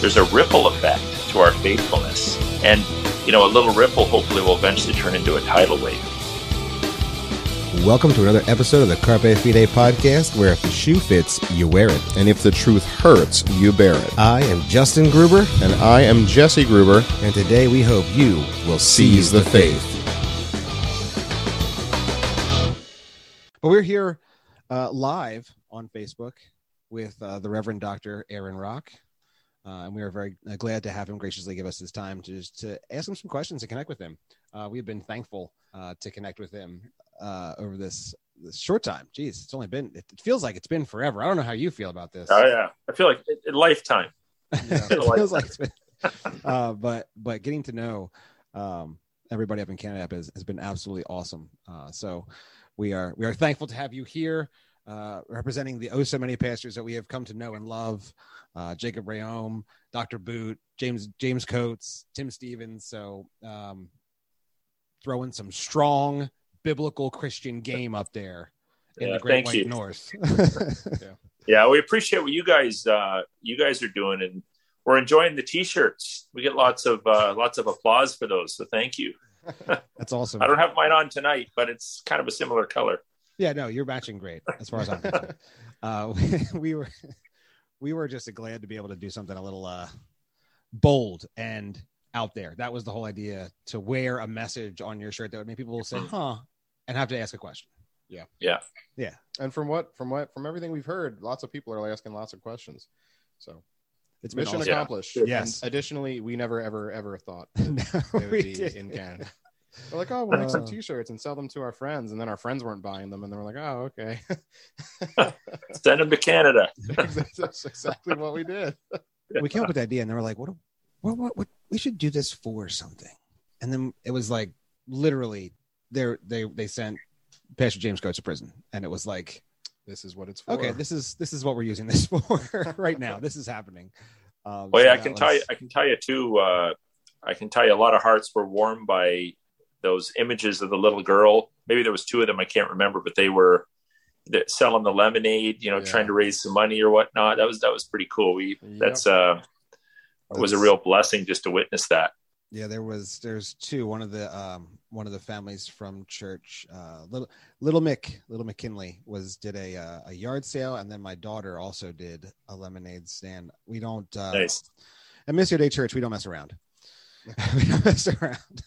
there's a ripple effect to our faithfulness. And, you know, a little ripple hopefully will eventually turn into a tidal wave. Welcome to another episode of the Carpe Fide podcast, where if the shoe fits, you wear it. And if the truth hurts, you bear it. I am Justin Gruber, And I am Jesse Gruber. and today we hope you will seize the faith. But we're here uh, live on Facebook with uh, the Reverend Dr. Aaron Rock. Uh, and we are very uh, glad to have him graciously give us his time to just to ask him some questions and connect with him. Uh, we've been thankful uh, to connect with him uh, over this, this short time. Jeez, it's only been, it, feels like it's been forever. I don't know how you feel about this. Oh, yeah. I feel like a lifetime. it feels like it's been, but but getting to know um, everybody up in Canada has, has been absolutely awesome. Uh, so we are we are thankful to have you here, uh, representing the oh so many pastors that we have come to know and love. Uh, Jacob Reaume, Dr. Boot, James James Coates, Tim Stevens. So um, throwing some strong biblical Christian game up there in Yeah, the Great thank White you. North. Yeah, we appreciate what you guys uh, you guys are doing, and we're enjoying the t-shirts. We get lots of uh, lots of applause for those, so thank you. That's awesome. I don't have mine on tonight, but it's kind of a similar color. Yeah, no, you're matching great as far as I'm concerned. uh, we, we were we were just glad to be able to do something a little uh, bold and out there. That was the whole idea to wear a message on your shirt that would make people say, "Huh," and have to ask a question. Yeah, yeah, yeah. And from what from what from everything we've heard, lots of people are asking lots of questions. So It's mission awesome. accomplished. Yes. And additionally, we never ever ever thought No, it would we be did. in Canada. We're like, oh, we'll make some Uh. T-shirts and sell them to our friends, and then our friends weren't buying them, and they were like, oh, okay. Send them to Canada. That's exactly what we did. we came up with the idea and they were like, what, what, what, what, we should do this for something. And then it was like, literally they they, they sent Pastor James Coates to prison. And it was like, This is what it's for. okay, this is, this is what we're using this for right now. This is happening. Um, Well, so yeah, I can was- tell you. I can tell you too. Uh, I can tell you a lot of hearts were warmed by those images of the little girl. Maybe there was two of them. I can't remember, but they were selling the lemonade. You know, Yeah. trying to raise some money or whatnot. That was that was pretty cool. We Yep. that's uh, it was a real blessing just to witness that. Yeah, there was, there's two, one of the, um, one of the families from church, uh, little, little Mick, little McKinley was, did a, uh, a yard sale. And then my daughter also did a lemonade stand. We don't, uh, Nice. at Missio Dei Church, we don't mess around. we don't mess around.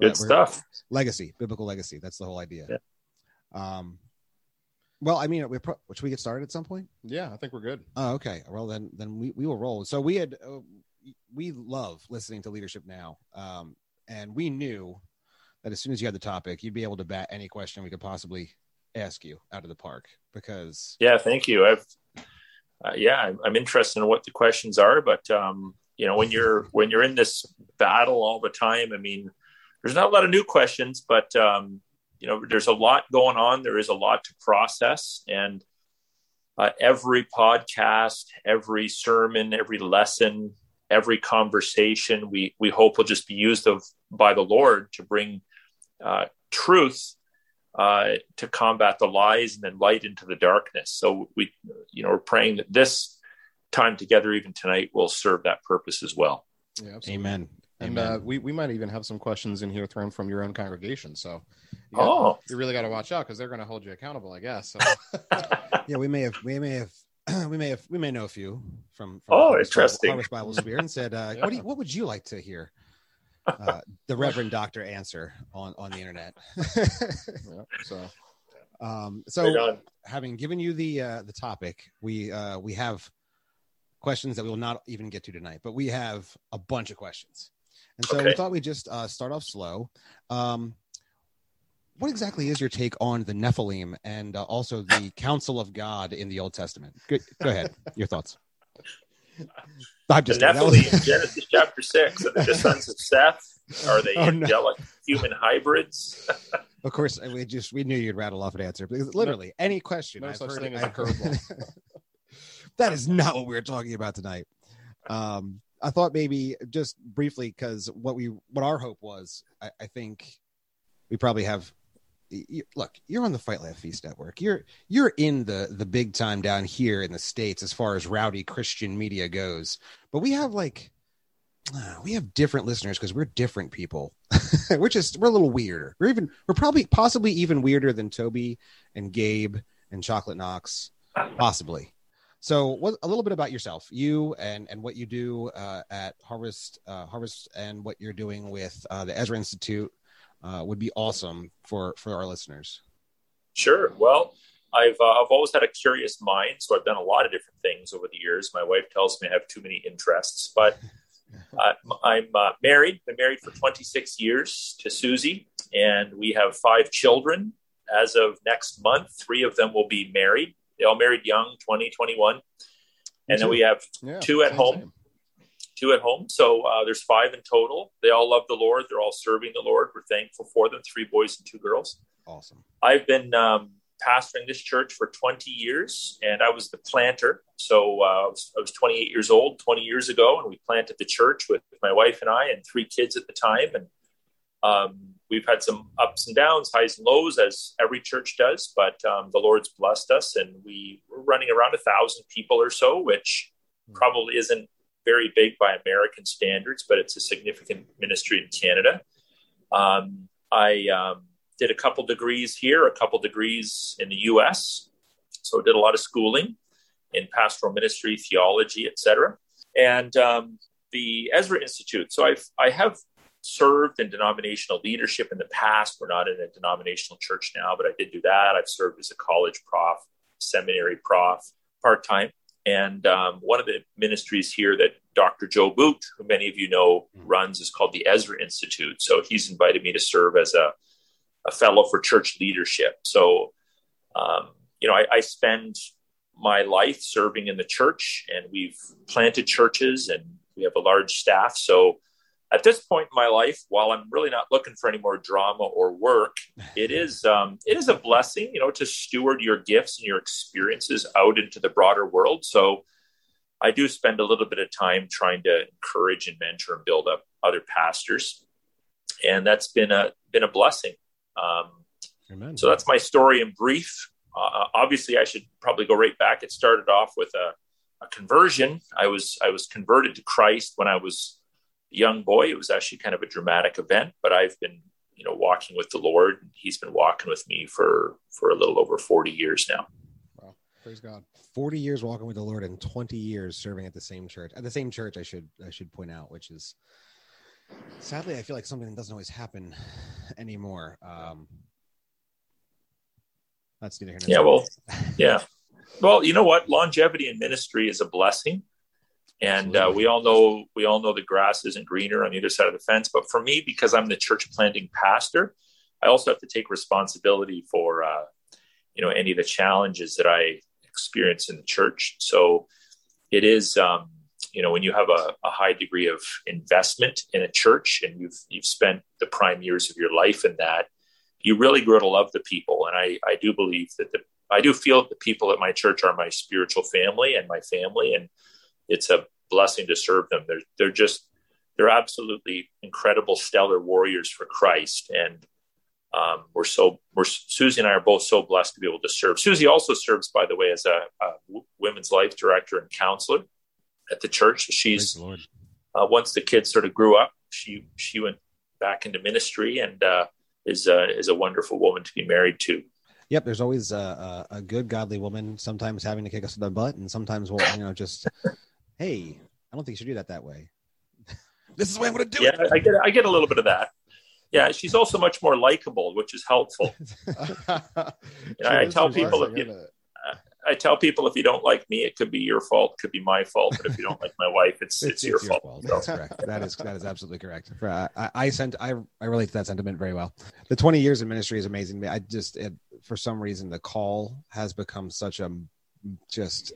Good Right, we're- stuff. Legacy, biblical legacy. That's the whole idea. Yeah. Um, well, I mean, we pro- should we get started at some point? Yeah, I think we're good. Oh, okay. Well, then, then we, we will roll. So we had, uh, we love listening to leadership now. Um, and we knew that as soon as you had the topic, you'd be able to bat any question we could possibly ask you out of the park because Yeah, thank you. I've uh, yeah, I'm, I'm interested in what the questions are, but um, you know, when you're when you're in this battle all the time, I mean, there's not a lot of new questions, but um, you know, there's a lot going on. There is a lot to process, and uh, every podcast, every sermon, every lesson, every conversation, we we hope will just be used of by the Lord to bring uh, truth uh, to combat the lies and then light into the darkness. So we, you know, we're praying that this time together, even tonight, will serve that purpose as well. Yeah, amen. And uh, we, we might even have some questions in here thrown from your own congregation. So you, got- Oh, you really got to watch out because they're going to hold you accountable, I guess. So, yeah, we may have, we may have, we may have, we may know a few from, from Oh, Harvest interesting. Bible, Harvest Bible Spirit and said, uh, what do you, what would you like to hear? Uh, the Reverend Doctor answer on, on the internet. yeah, so um, so having given you the uh, the topic, we uh, we have questions that we will not even get to tonight, but we have a bunch of questions, and so we thought we'd just uh, start off slow. Um, what exactly is your take on the Nephilim and uh, also the Council of God in the Old Testament? Go, go ahead, your thoughts. I'm The just kidding. That was- Nephilim, Genesis chapter six, are they the sons of Seth? Are they Oh, no. angelic human hybrids? Of course, we just we knew you'd rattle off an answer because literally any question no I've such heard thing as a I've- curveball. that is not what we're talking about tonight. Um, I thought maybe just briefly because what we what our hope was, I, I think we probably have you, look, you're on the Fight Laugh Feast Network. You're you're in the the big time down here in the states as far as rowdy Christian media goes. But we have like uh, we have different listeners because we're different people. we're just we're a little weirder. We're even we're probably possibly even weirder than Toby and Gabe and Chocolate Knox, possibly. So, what a little bit about yourself, you and and what you do uh, at Harvest uh, Harvest, and what you're doing with uh, the Ezra Institute uh, would be awesome for for our listeners. Sure. Well, I've uh, I've always had a curious mind, so I've done a lot of different things over the years. My wife tells me I have too many interests, but uh, I'm married. Been married for 26 years to Susie, and we have five children. As of next month, three of them will be married they all married young, 20, 21. And then we have yeah, two at home. Same. Two at home. So uh, there's five in total. They all love the Lord. They're all serving the Lord. We're thankful for them. Three boys and two girls. Awesome. I've been um, pastoring this church for 20 years, and I was the planter. So uh, I, was, I, was, 28 years old 20 years ago, and we planted the church with my wife and I and three kids at the time. And um, we've had some ups and downs, highs and lows, as every church does. But um, the Lord's blessed us, and we we're running around a thousand people or so, which mm-hmm. probably isn't very big by American standards, but it's a significant ministry in Canada. Um, I um, did a couple degrees here, a couple degrees in the U.S. So did a lot of schooling in pastoral ministry, theology, etc. And um, the Ezra Institute. So I've I have served in denominational leadership in the past. We're not in a denominational church now, but I did do that. I've served as a college prof, seminary prof, part time. And um, one of the ministries here that Dr. Joe Boot, who many of you know hmm. runs, is called the Ezra Institute. So he's invited me to serve as a, a fellow for church leadership. So, um, you know, I, I spend my life serving in the church, and we've planted churches and we have a large staff. So, at this point in my life, while I'm really not looking for any more drama or work, it is um, it is a blessing, you know, to steward your gifts and your experiences out into the broader world. So I do spend a little bit of time trying to encourage and mentor and build up other pastors, and that's been a been a blessing. Um, Amen. So that's my story in brief. Uh, obviously, I should probably go right back. It started off with a, a conversion. I was I was converted to Christ when I was young boy. It was actually kind of a dramatic event, but I've been, you know, walking with the Lord. He's been walking with me for for a little over 40 years now. Wow. Praise God. 40 years walking with the Lord and 20 years serving at the same church. At the same church, I should I should point out, which is sadly I feel like something that doesn't always happen anymore. Um that's neither here Yeah, well, yeah. Well, you know what? Longevity in ministry is a blessing and uh, we all know we all know the grass isn't greener on either side of the fence. But for me, because I'm the church planting pastor, I also have to take responsibility for uh, you know any of the challenges that I experience in the church. So it is um, you know when you have a, a, high degree of investment in a church and you've you've spent the prime years of your life in that, you really grow to love the people. And I I do believe that the I do feel the people at my church are my spiritual family and my family and it's a blessing to serve them. They're they're just they're absolutely incredible, stellar warriors for Christ, and um, we're so we're Susie and I are both so blessed to be able to serve. Susie also serves, by the way, as a, a women's life director and counselor at the church. She's uh, once the kids sort of grew up, she she went back into ministry and uh, is uh, is a wonderful woman to be married to. Yep, there's always a, a, good godly woman sometimes having to kick us in the butt, and sometimes we'll you know just hey, I don't think you should do that that way. this is the way I'm going to do yeah, it. I get I get a little bit of that. Yeah, she's also much more likable, which is helpful. I tell people if you, I tell people if you don't like me, it could be your fault, it could be my fault. But if you don't like my wife, it's it's, it's, your, fault. fault. That's correct. That is that is absolutely correct. I, I sent I I relate to that sentiment very well. The 20 years in ministry is amazing. me I just it, for some reason the call has become such a just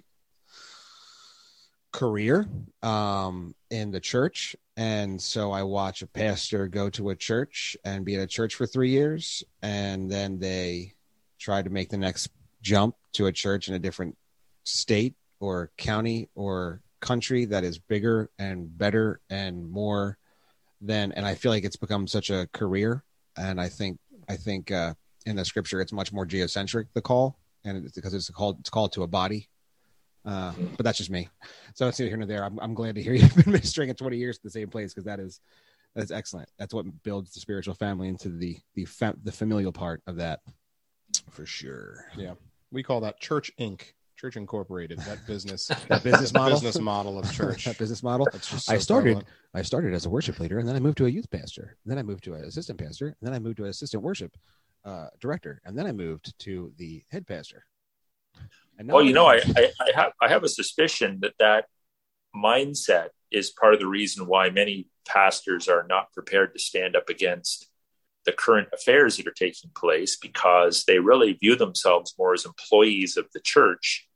career um, in the church. And so I watch a pastor go to a church and be at a church for three years. And then they try to make the next jump to a church in a different state or county or country that is bigger and better and more than. And I feel like it's become such a career. And I think, I think, uh, in the scripture, it's much more geocentric the call, and it's because it's called it's called to a body. Uh, but that's just me. So it's here and there. I'm, I'm glad to hear you've been ministering at 20 years at the same place because that is that's excellent. That's what builds the spiritual family into the the fa- the familial part of that for sure. Yeah, we call that Church Inc. Church Incorporated. That business, that business model, business model of church. that business model. So I started. Prevalent. I started as a worship leader, and then I moved to a youth pastor. Then I moved to an assistant pastor. And then I moved to an assistant worship uh, director, and then I moved to the head pastor. Well, you know, I, I, I have I have a suspicion that that mindset is part of the reason why many pastors are not prepared to stand up against the current affairs that are taking place because they really view themselves more as employees of the church.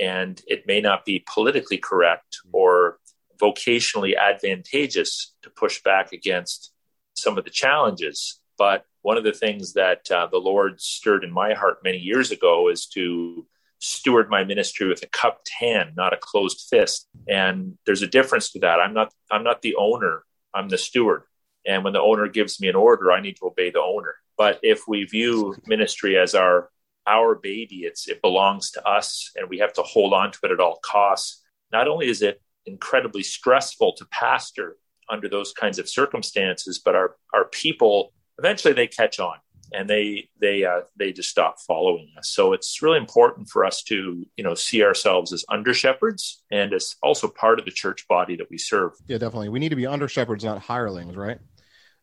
And it may not be politically correct or vocationally advantageous to push back against some of the challenges. But one of the things that uh, the Lord stirred in my heart many years ago is to steward my ministry with a cupped hand, not a closed fist. And there's a difference to that. I'm not I'm not the owner. I'm the steward. And when the owner gives me an order, I need to obey the owner. But if we view ministry as our our baby, it's it belongs to us and we have to hold on to it at all costs. Not only is it incredibly stressful to pastor under those kinds of circumstances, but our our people eventually they catch on and they they uh, they just stop following us. So it's really important for us to you know see ourselves as under shepherds and as also part of the church body that we serve. Yeah, definitely. We need to be under shepherds, not hirelings, right?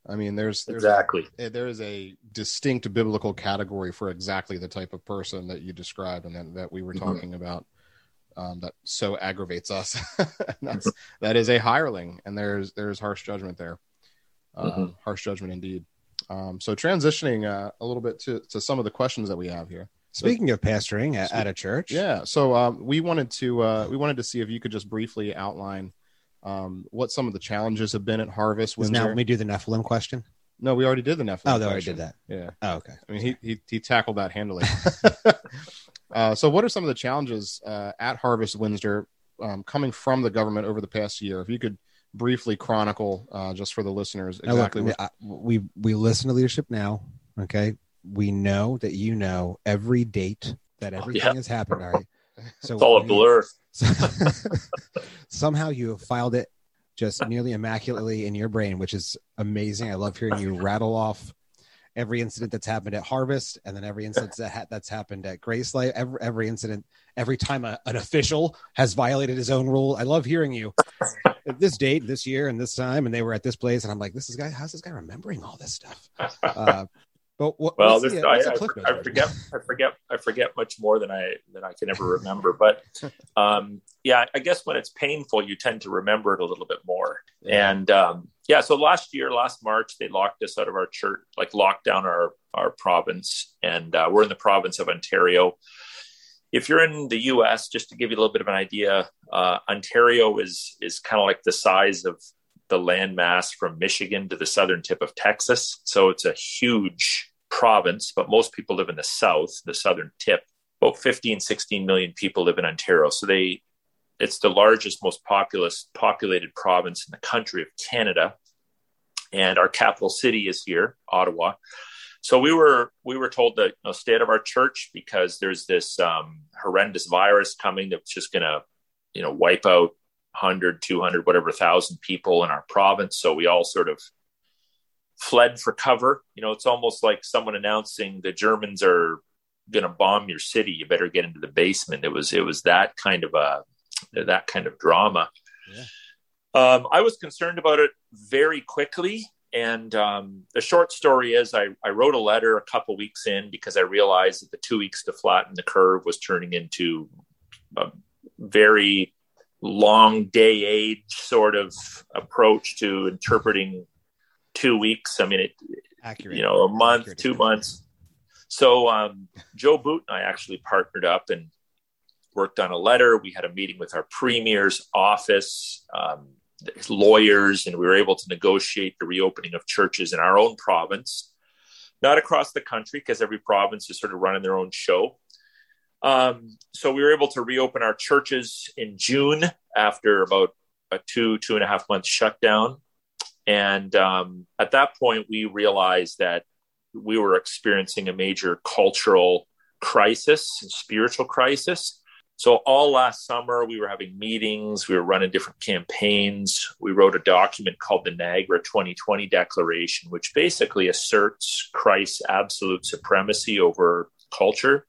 I mean, there's, there's exactly a, there is a distinct biblical category for exactly the type of person that you described and that, that we were mm-hmm. talking mm-hmm. about. Um, that so aggravates us. that's that is a hireling, and there's there's harsh judgment there. Uh, mm-hmm. Harsh judgment indeed. Um, so transitioning uh, a little bit to to some of the questions that we have here. Speaking so, of pastoring at, at, a church, yeah. So um, we wanted to uh, we wanted to see if you could just briefly outline um, what some of the challenges have been at Harvest. Windsor. Now let me do the Nephilim question. No, we already did the Nephilim. Oh, they already did that. Yeah. Oh, okay. I mean, he he, he tackled that handily. uh, so, what are some of the challenges uh, at Harvest Windsor um, coming from the government over the past year? If you could briefly chronicle, uh, just for the listeners, exactly. Look, what... we we listen to leadership now. Okay, we know that you know every date that everything oh, yeah. has happened. All right. So it's all a blur. somehow you have filed it just nearly immaculately in your brain, which is amazing. I love hearing you rattle off every incident that's happened at Harvest, and then every incident that ha- that's happened at Grace Life. Every, every incident, every time a, an official has violated his own rule. I love hearing you. At this date, this year, and this time, and they were at this place, and I'm like, this is guy. How's this guy remembering all this stuff? Uh, but what, well, this, the, I, I, I, forget, I forget, I forget much more than I than I can ever remember. But um, yeah, I guess when it's painful, you tend to remember it a little bit more. Yeah. And um, yeah, so last year, last March, they locked us out of our church, like locked down our our province, and uh, we're in the province of Ontario. If you're in the U.S., just to give you a little bit of an idea, uh, Ontario is is kind of like the size of the landmass from Michigan to the southern tip of Texas. So it's a huge province, but most people live in the south, the southern tip. About 15, 16 million people live in Ontario. So they it's the largest, most populous populated province in the country of Canada. And our capital city is here, Ottawa. So we were we were told to you know, stay out of our church because there's this um, horrendous virus coming that's just going to you know wipe out 100 200 whatever thousand people in our province so we all sort of fled for cover. You know, it's almost like someone announcing the Germans are going to bomb your city. You better get into the basement. It was it was that kind of a that kind of drama. Yeah. Um, I was concerned about it very quickly. And um, the short story is, I, I wrote a letter a couple weeks in because I realized that the two weeks to flatten the curve was turning into a very long day age sort of approach to interpreting two weeks. I mean, it, Accurate. you know, a month, Accurate. two months. So um, Joe Boot and I actually partnered up and worked on a letter. We had a meeting with our premier's office, um, lawyers, and we were able to negotiate the reopening of churches in our own province, not across the country because every province is sort of running their own show. Um, so we were able to reopen our churches in June after about a two, two and a half month shutdown. And um, at that point, we realized that we were experiencing a major cultural crisis and spiritual crisis. So, all last summer, we were having meetings, we were running different campaigns. We wrote a document called the Niagara 2020 Declaration, which basically asserts Christ's absolute supremacy over culture,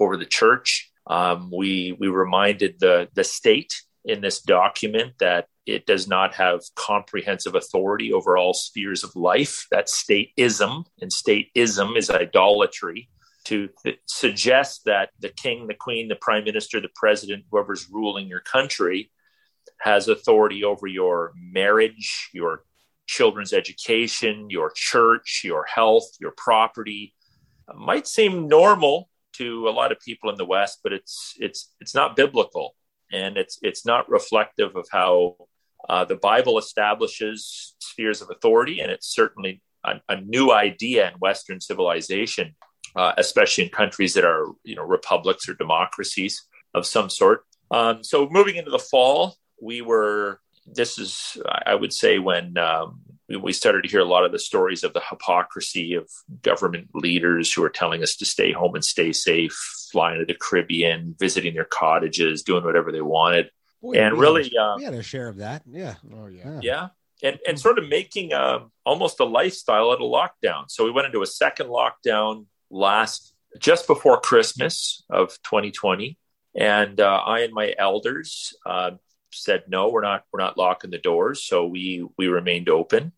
over the church. Um, we, we reminded the, the state in this document that it does not have comprehensive authority over all spheres of life. That's stateism, and stateism is idolatry. To th- suggest that the king, the queen, the prime minister, the president, whoever's ruling your country, has authority over your marriage, your children's education, your church, your health, your property, it might seem normal to a lot of people in the West, but it's it's it's not biblical, and it's it's not reflective of how uh, the Bible establishes spheres of authority, and it's certainly a, a new idea in Western civilization, uh, especially in countries that are you know republics or democracies of some sort. Um, so moving into the fall, we were. This is, I would say, when um, we started to hear a lot of the stories of the hypocrisy of government leaders who are telling us to stay home and stay safe, flying to the Caribbean, visiting their cottages, doing whatever they wanted. Boy, and really, had a, uh, we had a share of that. Yeah. Oh yeah. Yeah. And, and sort of making um, almost a lifestyle at a lockdown. So we went into a second lockdown last just before Christmas of 2020, and uh, I and my elders uh, said no, we're not we're not locking the doors. So we we remained open,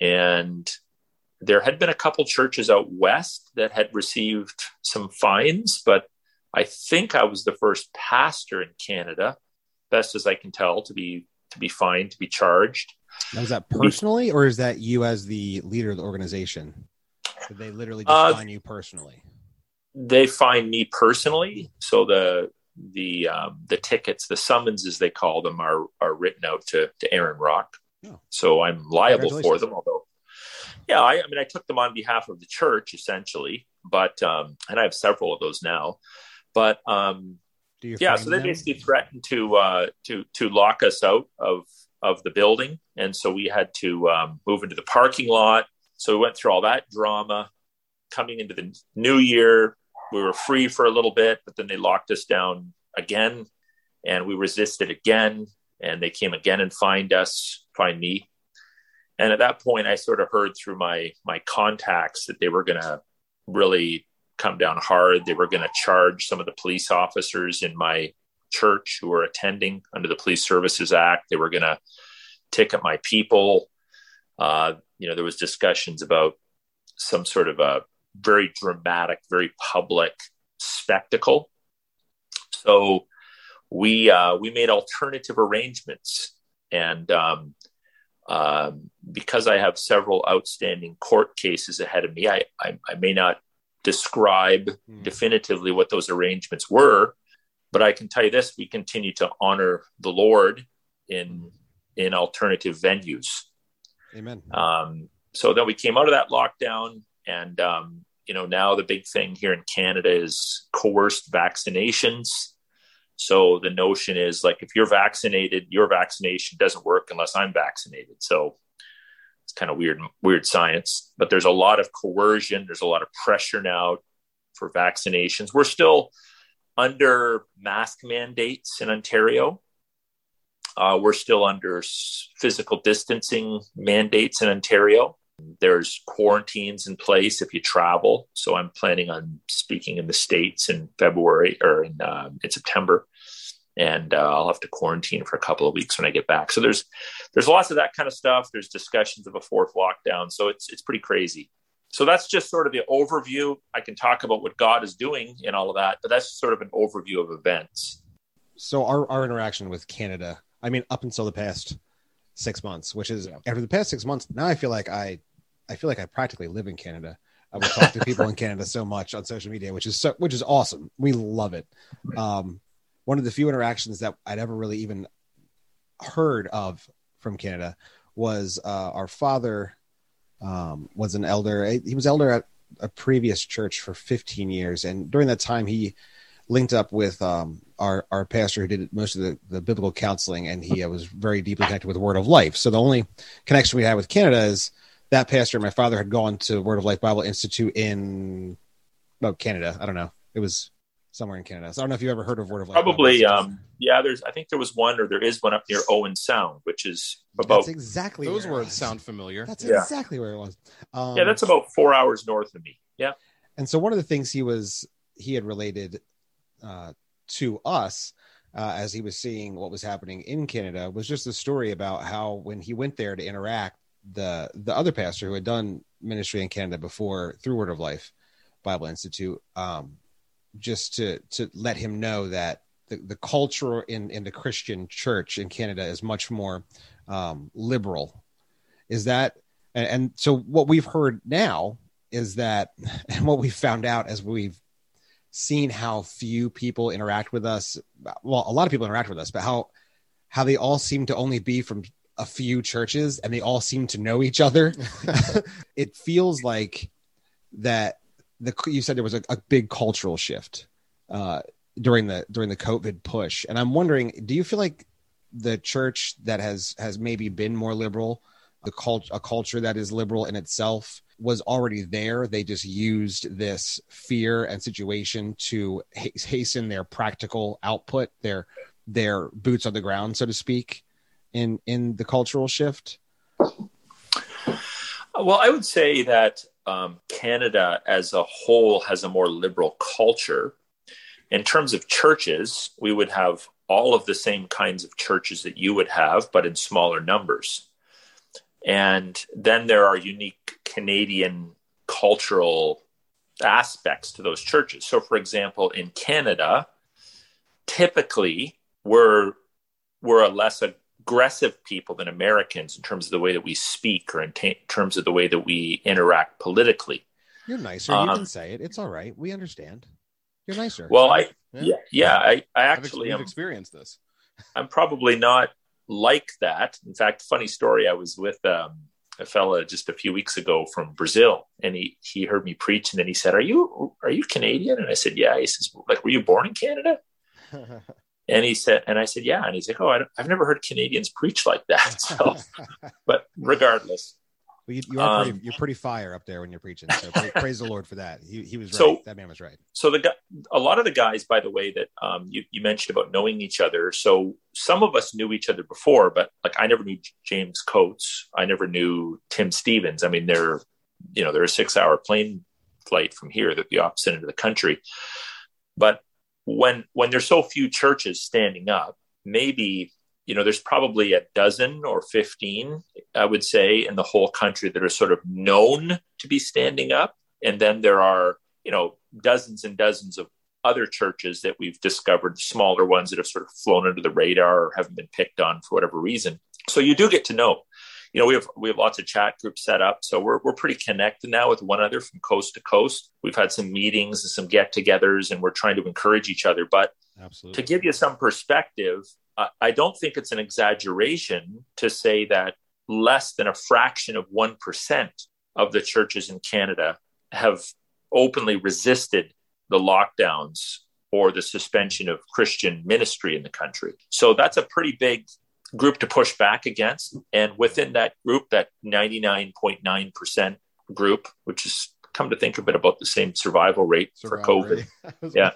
and there had been a couple churches out west that had received some fines, but I think I was the first pastor in Canada best as I can tell, to be to be fined, to be charged. Now, is that personally, or is that you as the leader of the organization? Did they literally just uh, fine you personally? They fine me personally. So the the um, the tickets, the summons as they call them, are are written out to to Aaron Rock. Oh. So I'm liable for them. Although, yeah, I, I, mean, I took them on behalf of the church essentially, but um, and I have several of those now. But um, yeah, so they them? basically threatened to uh, to to lock us out of of the building, and so we had to um, move into the parking lot. So we went through all that drama. Coming into the new year, we were free for a little bit, but then they locked us down again, and we resisted again, and they came again and fined us, fined me. And at that point, I sort of heard through my my contacts that they were going to really come down hard. They were going to charge some of the police officers in my church who were attending under the Police Services Act. They were going to ticket my people. Uh, you know, there was discussions about some sort of a very dramatic, very public spectacle. So we uh, we made alternative arrangements, and um, um, because I have several outstanding court cases ahead of me, I, I, I may not describe mm. definitively what those arrangements were but i can tell you this we continue to honor the lord in in alternative venues. Amen. Um, so then we came out of that lockdown and um, you know now the big thing here in canada is coerced vaccinations. So the notion is like if you're vaccinated your vaccination doesn't work unless i'm vaccinated. So it's kind of weird, weird science. But there's a lot of coercion. There's a lot of pressure now for vaccinations. We're still under mask mandates in Ontario. Uh, we're still under physical distancing mandates in Ontario. There's quarantines in place if you travel. So I'm planning on speaking in the States in February or in, uh, in September and uh, I'll have to quarantine for a couple of weeks when I get back. So there's there's lots of that kind of stuff. There's discussions of a fourth lockdown, so it's it's pretty crazy. So that's just sort of the overview. I can talk about what God is doing in all of that, but that's sort of an overview of events. So our our interaction with Canada, I mean, up until the past six months, which is after the past six months, now I feel like I I feel like I practically live in Canada. I would talk to people in Canada so much on social media, which is so which is awesome. We love it. Um, one of the few interactions that I'd ever really even heard of from Canada was uh, our father um, was an elder. He was elder at a previous church for 15 years, and during that time, he linked up with um, our our pastor who did most of the, the biblical counseling, and he uh, was very deeply connected with Word of Life. So the only connection we had with Canada is that pastor and my father had gone to Word of Life Bible Institute in oh, Canada. I don't know. It was somewhere in Canada. So I don't know if you've ever heard of Word of Life. Probably, um, yeah. There's, I think there was one, or there is one up near Owen Sound, which is about. That's exactly those words sound familiar. That's yeah. exactly where it was. Um, yeah, that's about four hours north of me. Yeah. And so one of the things he was he had related uh, to us uh, as he was seeing what was happening in Canada was just a story about how when he went there to interact, the the other pastor who had done ministry in Canada before through Word of Life Bible Institute, um, just to to let him know that the, the culture in in the Christian church in Canada is much more um, liberal. Is that and, and so what we've heard now is that and what we found out as we've seen how few people interact with us well a lot of people interact with us but how how they all seem to only be from a few churches and they all seem to know each other it feels like that the you said there was a, a big cultural shift uh, during the during the covid push and i'm wondering do you feel like the church that has has maybe been more liberal the cult a culture that is liberal in itself was already there. They just used this fear and situation to hasten their practical output, their their boots on the ground, so to speak, in in the cultural shift. Well, I would say that um, Canada as a whole has a more liberal culture. In terms of churches, we would have all of the same kinds of churches that you would have, but in smaller numbers. And then there are unique Canadian cultural aspects to those churches. So, for example, in Canada, typically we're we're a less aggressive people than Americans in terms of the way that we speak or in t- terms of the way that we interact politically. You're nicer. Um, you can say it. It's all right. We understand. You're nicer. Well, I yeah, yeah, yeah I, I actually have experienced this. I'm probably not like that. In fact, funny story. I was with um, a fella just a few weeks ago from Brazil, and he he heard me preach, and then he said, "Are you are you Canadian?" And I said, "Yeah." He says, "Like, were you born in Canada?" and he said, and I said, "Yeah." And he's like, "Oh, I have never heard Canadians preach like that." So, but regardless, well, you, you are pretty, um, you're pretty fire up there when you're preaching. So praise the Lord for that. He, he was right. So, that man was right. So the guy, a lot of the guys, by the way, that um, you, you mentioned about knowing each other. So some of us knew each other before, but like I never knew James Coates. I never knew Tim Stevens. I mean, they're you know they're a six hour plane flight from here, that the opposite end of the country. But when when there's so few churches standing up, maybe you know, there's probably a dozen or 15, I would say, in the whole country that are sort of known to be standing up. And then there are, you know, dozens and dozens of other churches that we've discovered, smaller ones that have sort of flown under the radar or haven't been picked on for whatever reason. So you do get to know. You know, we have we have lots of chat groups set up, so we're we're pretty connected now with one another from coast to coast. We've had some meetings and some get-togethers, and we're trying to encourage each other. But Absolutely. to give you some perspective, I don't think it's an exaggeration to say that less than a fraction of 1% of the churches in Canada have openly resisted the lockdowns or the suspension of Christian ministry in the country. So that's a pretty big group to push back against. And within that group, that 99.9% group, which is come to think of it about the same survival rate survival for COVID. Rate. yeah.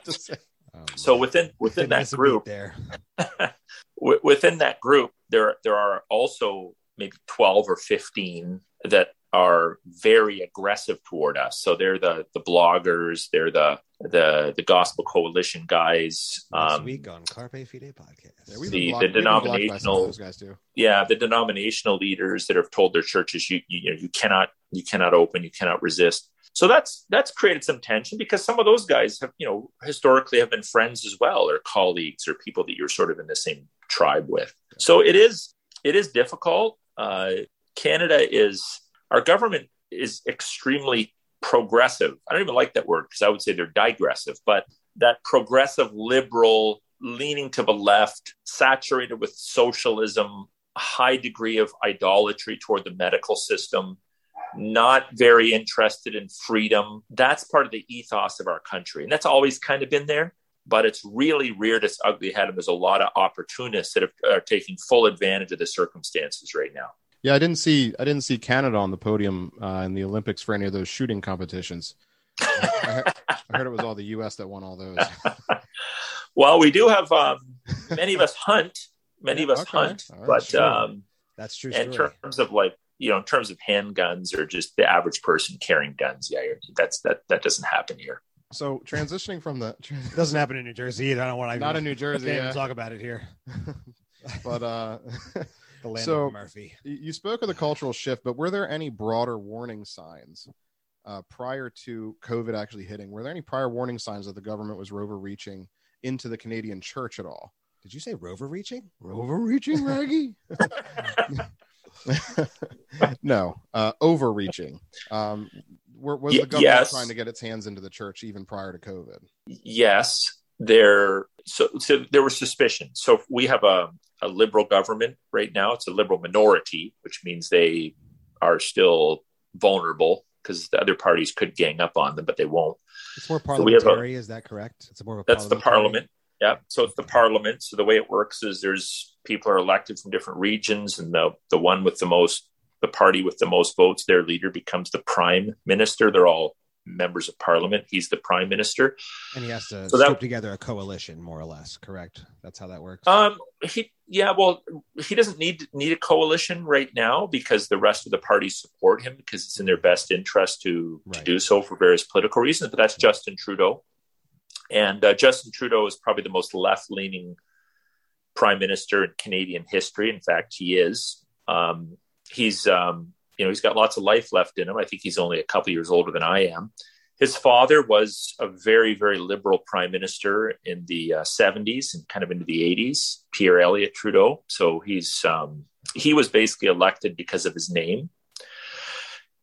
So within within that group there within that group, there there are also maybe twelve or fifteen that are very aggressive toward us. So they're the the bloggers, they're the the the Gospel Coalition guys. This um, week on Carpe Fide podcast, yeah, the, blocked, the denominational guys too. Yeah, the denominational leaders that have told their churches you you, you know you cannot you cannot open, you cannot resist. So that's that's created some tension because some of those guys have, you know, historically have been friends as well, or colleagues, or people that you're sort of in the same tribe with. So it is it is difficult. Uh, Canada is our government is extremely progressive. I don't even like that word because I would say they're digressive, but that progressive liberal leaning to the left, saturated with socialism, high degree of idolatry toward the medical system, not very interested in freedom. That's part of the ethos of our country. And that's always kind of been there, but it's really reared its ugly head. And there's a lot of opportunists that are taking full advantage of the circumstances right now. Yeah, I didn't see I didn't see Canada on the podium uh, in the Olympics for any of those shooting competitions. I, heard, I heard it was all the U.S. that won all those. well, we do have um, many of us hunt. Many of us Okay. hunt, All right, but sure. um, That's true. in story. terms of like you know, in terms of handguns or just the average person carrying guns, yeah, you're- that's that that doesn't happen here. So transitioning from the It doesn't happen in New Jersey. I don't want to. not in New Jersey, Can't yeah. even talk about it here. but uh, The land So- of Murphy. you you spoke of the cultural shift, but were there any broader warning signs uh, prior to COVID actually hitting? Were there any prior warning signs that the government was overreaching into the Canadian church at all? Did you say rover reaching? Overreaching, Raggy? no, uh, overreaching. Um, were, was the government yes. trying to get its hands into the church even prior to COVID? yes, there. So, so there was suspicion. So we have a, a liberal government right now. It's a liberal minority, which means they are still vulnerable because the other parties could gang up on them, but they won't. It's more we have a- parliamentary. is that correct? It's more of a That's the parliament. Yeah. So it's the parliament. So the way it works is there's people are elected from different regions, and the the one with the most, the party with the most votes, their leader becomes the prime minister. They're all members of parliament. He's the prime minister. And he has to So that- together a coalition, more or less. Correct. That's how that works. Um, he, yeah, well, he doesn't need need a coalition right now because the rest of the parties support him because it's in their best interest to, to do so for various political reasons. But that's Justin Trudeau, and uh, Justin Trudeau is probably the most left leaning prime minister in Canadian history. In fact, he is. Um, he's um, you know he's got lots of life left in him. I think he's only a couple years older than I am. His father was a very, very liberal prime minister in the uh, 70s and kind of into the 80s, Pierre Elliott Trudeau. So he's um, he was basically elected because of his name,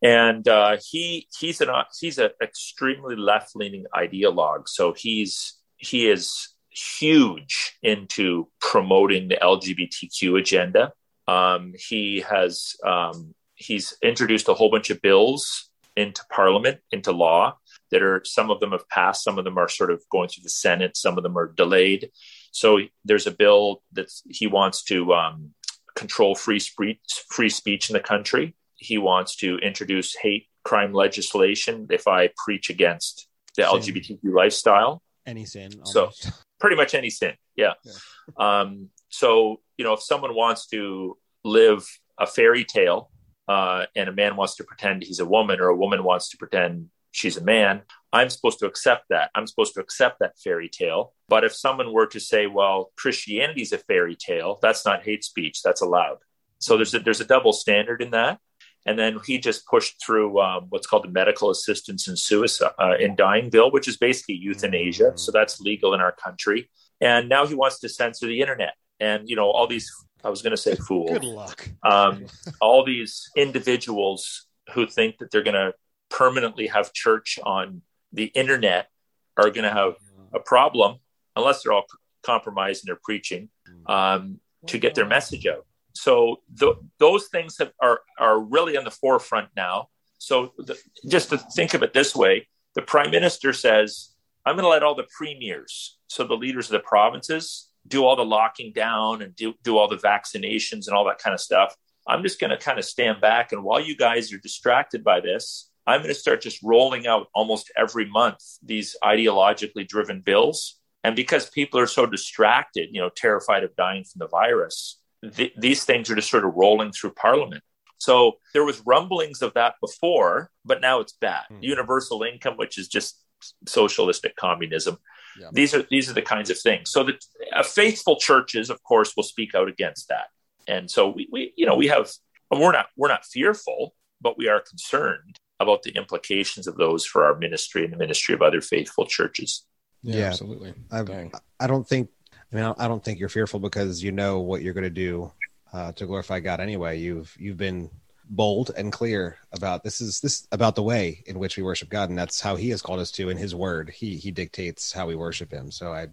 and uh, he he's an he's an extremely left leaning ideologue. So he's he is huge into promoting the LGBTQ agenda. Um, he has um, he's introduced a whole bunch of bills into Parliament, into law that are some of them have passed, some of them are sort of going through the Senate, some of them are delayed. So there's a bill that he wants to um, control free speech, free speech in the country. He wants to introduce hate crime legislation if I preach against the Same. LGBTQ lifestyle Any sin. So- pretty much any sin. Yeah. Yeah. Um, so, you know, if someone wants to live a fairy tale uh, and a man wants to pretend he's a woman or a woman wants to pretend she's a man, I'm supposed to accept that. I'm supposed to accept that fairy tale. But if someone were to say, well, Christianity's a fairy tale, that's not hate speech, that's allowed. So there's a, there's a double standard in that. And then he just pushed through um, what's called the medical assistance in suicide uh, in dying bill, which is basically euthanasia. Mhm. So that's legal in our country. And now he wants to censor the internet. And you know all these. I was going to say fool. Good luck. Um, all these individuals who think that they're going to permanently have church on the internet are going to have a problem unless they're all compromised in their preaching um, to get their message out. So th- those things have, are are really on the forefront now. So the, just to think of it this way, the prime minister says, "I'm going to let all the premiers, so the leaders of the provinces, do all the locking down and do do all the vaccinations and all that kind of stuff. I'm just going to kind of stand back, and while you guys are distracted by this." I'm going to start just rolling out almost every month these ideologically driven bills. And because people are so distracted, you know, terrified of dying from the virus, th- these things are just sort of rolling through Parliament. So there was rumblings of that before, but now it's back. Hmm. Universal income, which is just socialistic communism. Yeah. These are these are the kinds of things. So that uh, faithful churches, of course, will speak out against that. And so we, we you know, we have we're not we're not fearful, but we are concerned about the implications of those for our ministry and the ministry of other faithful churches. Yeah, Yeah. absolutely. I, Dang. I don't think. I mean, I don't think you're fearful because you know what you're going to do uh, to glorify God anyway. You've you've been bold and clear about this is this about the way in which we worship God, and that's how He has called us to in His Word. He He dictates how we worship Him. So I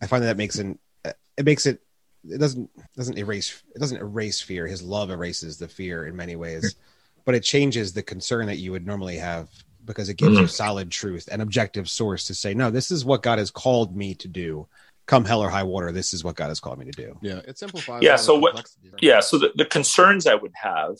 I find that, that makes it it makes it it doesn't doesn't erase it doesn't erase fear. His love erases the fear in many ways, but it changes the concern that you would normally have because it gives you mm-hmm. solid truth and objective source to say, no, this is what God has called me to do. come hell or high water, this is what God has called me to do. Yeah, it simplifies. Yeah. So what? Yeah. So the, the concerns I would have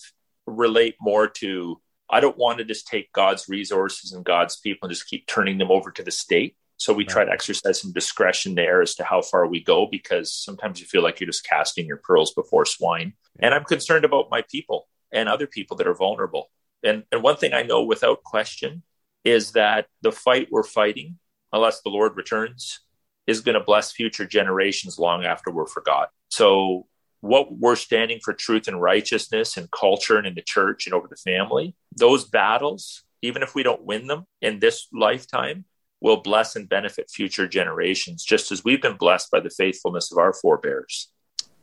relate more to I don't want to just take God's resources and God's people and just keep turning them over to the state. So we right. try to exercise some discretion there as to how far we go because sometimes you feel like you're just casting your pearls before swine. Yeah. And I'm concerned about my people and other people that are vulnerable. And, and one thing I know without question is that the fight we're fighting, unless the Lord returns, is going to bless future generations long after we're forgotten. So, what we're standing for truth and righteousness and culture and in the church and over the family, those battles, even if we don't win them in this lifetime, will bless and benefit future generations, just as we've been blessed by the faithfulness of our forebears.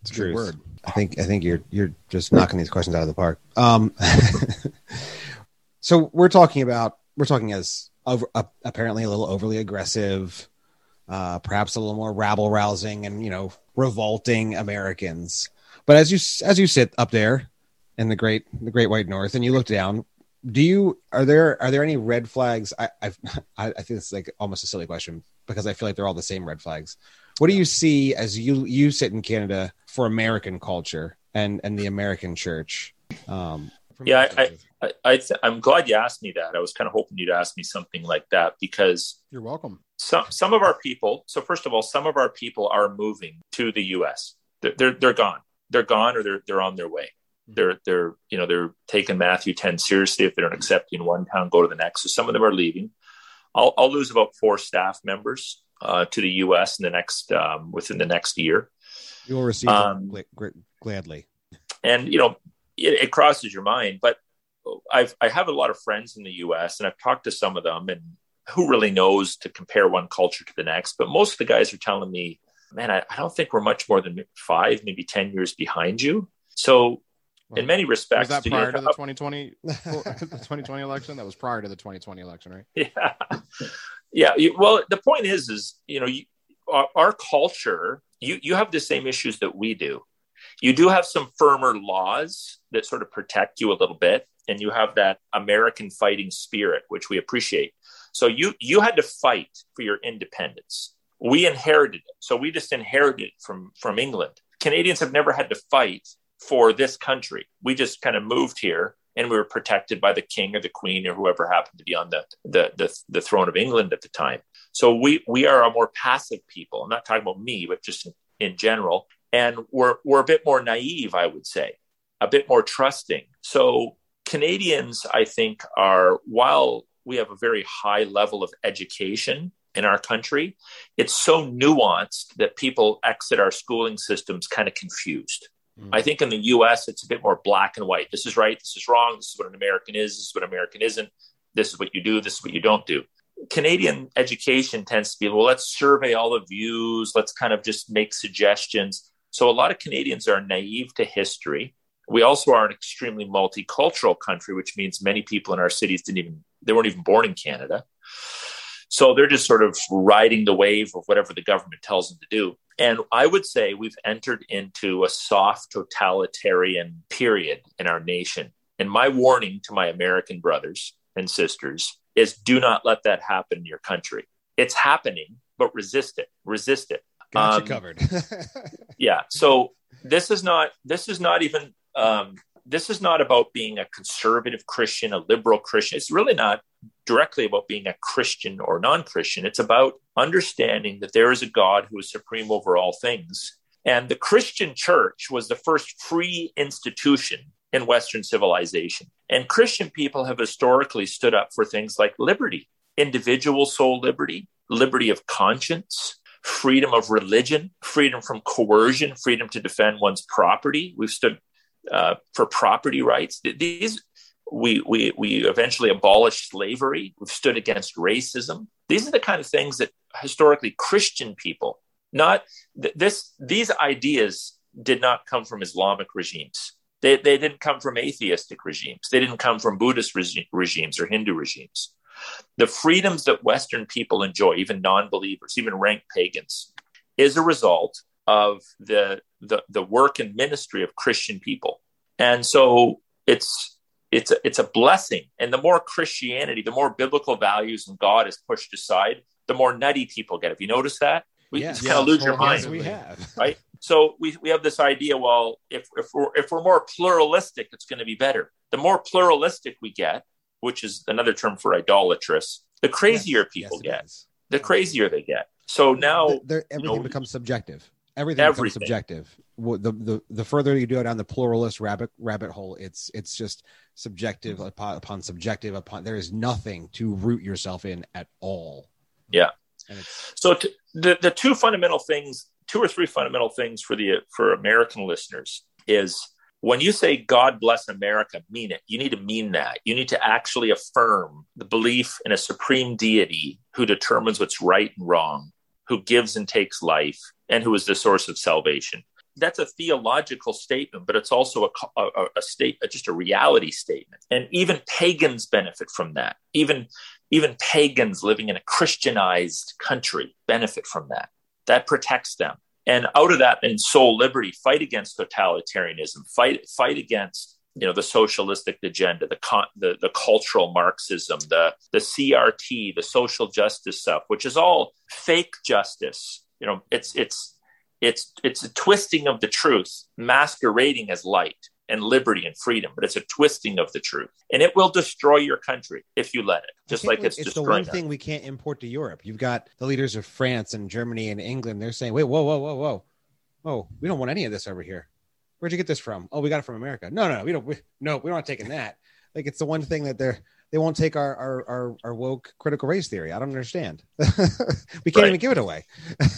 It's a good word. I think I think you're you're just knocking these questions out of the park. Um, so we're talking about we're talking as over, uh, apparently a little overly aggressive, uh, perhaps a little more rabble rousing and you know revolting Americans. But as you as you sit up there in the great the Great White North and you look down, do you are there are there any red flags? I I've, I I think it's like almost a silly question because I feel like they're all the same red flags. What do you see as you you sit in Canada for American culture and and the American church? Um, yeah, I, I, I th- I'm glad you asked me that. I was kind of hoping you'd ask me something like that because you're welcome. Some some of our people. So first of all, some of our people are moving to the U.S. They're they're, they're gone. They're gone, or they're they're on their way. Mm-hmm. They're they're you know they're taking Matthew 10 seriously. If they don't accept you in one town, go to the next. So some of them are leaving. I'll, I'll lose about four staff members uh, to the U.S. in the next um, within the next year. You will receive um, gladly. And you know, it, it, crosses your mind, but I've I have a lot of friends in the U.S. and I've talked to some of them, and who really knows to compare one culture to the next? But most of the guys are telling me, man, I, I don't think we're much more than five, maybe ten years behind you. So in many respects. Was that prior to the 2020, the 2020 election? That was prior to the 2020 election, right? Yeah. Yeah. Well, the point is, is, you know, you, our, our, culture, you, you have the same issues that we do. You do have some firmer laws that sort of protect you a little bit. And you have that American fighting spirit, which we appreciate. So you, you had to fight for your independence. We inherited it. So we just inherited it from, from England. Canadians have never had to fight for this country. We just kind of moved here and we were protected by the king or the queen or whoever happened to be on the, the, the, the throne of England at the time. So we, we are a more passive people. I'm not talking about me, but just in, in general. And we're, we're a bit more naive, I would say, a bit more trusting. So Canadians, I think, are, while we have a very high level of education in our country, it's so nuanced that people exit our schooling systems kind of confused. Mm. I think in the US, it's a bit more black and white. This is right. This is wrong. This is what an American is. This is what American isn't. This is what you do. This is what you don't do. Canadian education tends to be, well, let's survey all the views. Let's kind of just make suggestions. So a lot of Canadians are naive to history. We also are an extremely multicultural country, which means many people in our cities didn't even, they weren't even born in Canada. So they're just sort of riding the wave of whatever the government tells them to do. And I would say we've entered into a soft totalitarian period in our nation. And my warning to my American brothers and sisters is do not let that happen in your country. It's happening, but resist it. Resist it. Got um, you covered. yeah. So this is not this is not even um, this is not about being a conservative Christian, a liberal Christian. It's really not directly about being a Christian or non Christian. It's about understanding that there is a God who is supreme over all things. And the Christian church was the first free institution in Western civilization. And Christian people have historically stood up for things like liberty, individual soul liberty, liberty of conscience, freedom of religion, freedom from coercion, freedom to defend one's property. We've stood uh, for property rights. These we, we, we eventually abolished slavery. We've stood against racism. These are the kind of things that historically Christian people, not th- this, these ideas did not come from Islamic regimes. They, they didn't come from atheistic regimes. They didn't come from Buddhist regi- regimes or Hindu regimes. The freedoms that Western people enjoy, even non believers, even rank pagans, is a result of the, the, the work and ministry of Christian people. And so it's it's a, it's a blessing. And the more Christianity, the more biblical values and God is pushed aside, the more nutty people get. Have you noticed that? We Yes. kind of lose your mind, we have. right? So we, we have this idea. Well, if if we're if we're more pluralistic, it's going to be better. The more pluralistic we get, which is another term for idolatrous, the crazier people Yes, get. is. The crazier they get. So now, Th- there- everything know, becomes subjective. Everything, becomes subjective. The, the the further you go down the pluralist rabbit rabbit hole, it's it's just subjective mm-hmm. upon, upon subjective upon. There is nothing to root yourself in at all. Yeah. So t- the the two fundamental things, two or three fundamental things for the for American listeners is when you say God bless America, mean it. You need to mean that. You need to actually affirm the belief in a supreme deity who determines what's right and wrong, who gives and takes life, and who is the source of salvation. That's a theological statement, but it's also a, a, a state, just a reality statement. And even pagans benefit from that. Even even pagans living in a Christianized country benefit from that. That protects them. And out of that, in soul liberty, fight against totalitarianism, fight fight against you know the socialistic agenda, the con- the, the cultural Marxism, the the CRT, the social justice stuff, which is all fake justice. You know, it's it's it's it's a twisting of the truth, masquerading as light and liberty and freedom, but it's a twisting of the truth, and it will destroy your country if you let it. Just like it's, it's the one us. thing we can't import to Europe. You've got the leaders of France and Germany and England. They're saying, "Wait, whoa, whoa, whoa, whoa, oh, we don't want any of this over here. Where'd you get this from? Oh, we got it from America. No, no, no, we don't. We, no, we're not taking that. Like it's the one thing that they're they won't take our our our, our woke critical race theory. I don't understand. we can't Right. even give it away.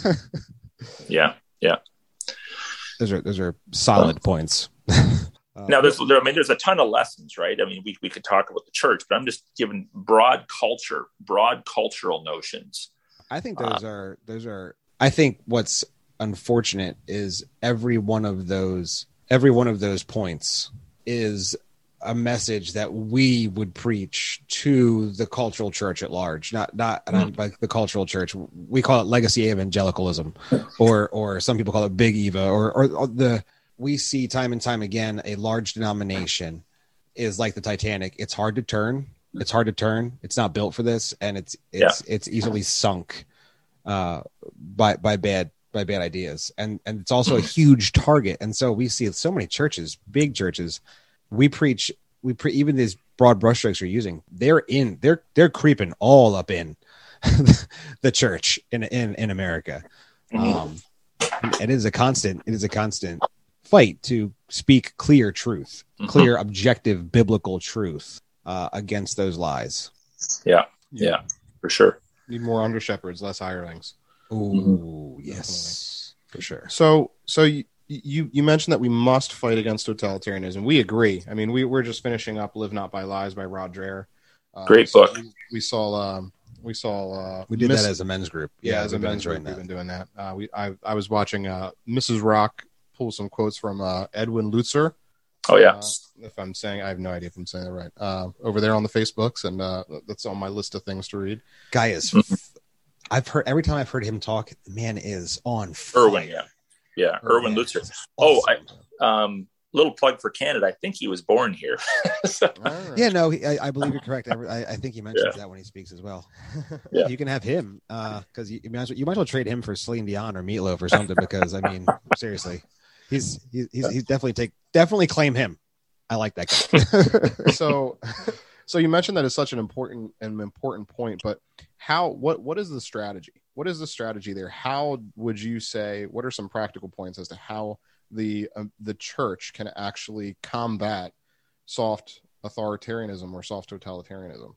Yeah. Yeah. Those are those are solid points. Uh, Now, there's, there, I mean, there's a ton of lessons, right? I mean, we, we could talk about the church, but I'm just giving broad culture, broad cultural notions. I think Uh, those are those are. I think what's unfortunate is every one of those every one of those points is a message that we would preach to the cultural church at large. Not not Mm. not like the cultural church. We call it legacy evangelicalism, or or some people call it big Eva, or or, or the we see time and time again a large denomination is like the Titanic. It's hard to turn. It's hard to turn. It's not built for this, and it's it's it's easily sunk uh, by by bad by bad ideas, and and it's also a huge target. And so we see so many churches, big churches. We preach. We pre- even these broad brushstrokes you're using. They're in. They're they're creeping all up in the church in in in America. Mhm. Um, it is a constant. It is a constant fight to speak clear truth, Mhm. clear, objective, biblical truth uh, against those lies. Yeah, yeah, for sure. Need more under shepherds, less hirelings. Ooh, yes, for sure. So, so you, you you mentioned that we must fight against totalitarianism. We agree. I mean, we we're just finishing up "Live Not by Lies" by Rod Dreher. Uh, Great so book. We, we saw um, we saw uh, We did Miss- that as a men's group. yeah, as a men's enjoying group. We've been doing that. Uh, we I I was watching uh, Mrs. Rock pull some quotes from uh, Edwin Lutzer. Oh yeah, Uh, if I'm saying, I have no idea if I'm saying that right. Uh, over there on the Facebooks, and uh, that's on my list of things to read. Guy is. Mhm. I've heard every time I've heard him talk, the man is on fire. Erwin. Yeah, yeah, Erwin Man Lutzer. is Oh, awesome. Um, little plug for Canada. I think he was born here. So- Yeah, no, I, I believe you're correct. I, I I think he mentions that when he speaks as well. Yeah. You can have him because you, you, might well, you might as well trade him for Celine Dion or Meatloaf or something. Because I mean, seriously, he's he's he's, he's definitely take definitely claim him. I like that guy. so so you mentioned that it's such an important an important point but how what what is the strategy what is the strategy there how would you say what are some practical points as to how the um, the church can actually combat soft authoritarianism or soft totalitarianism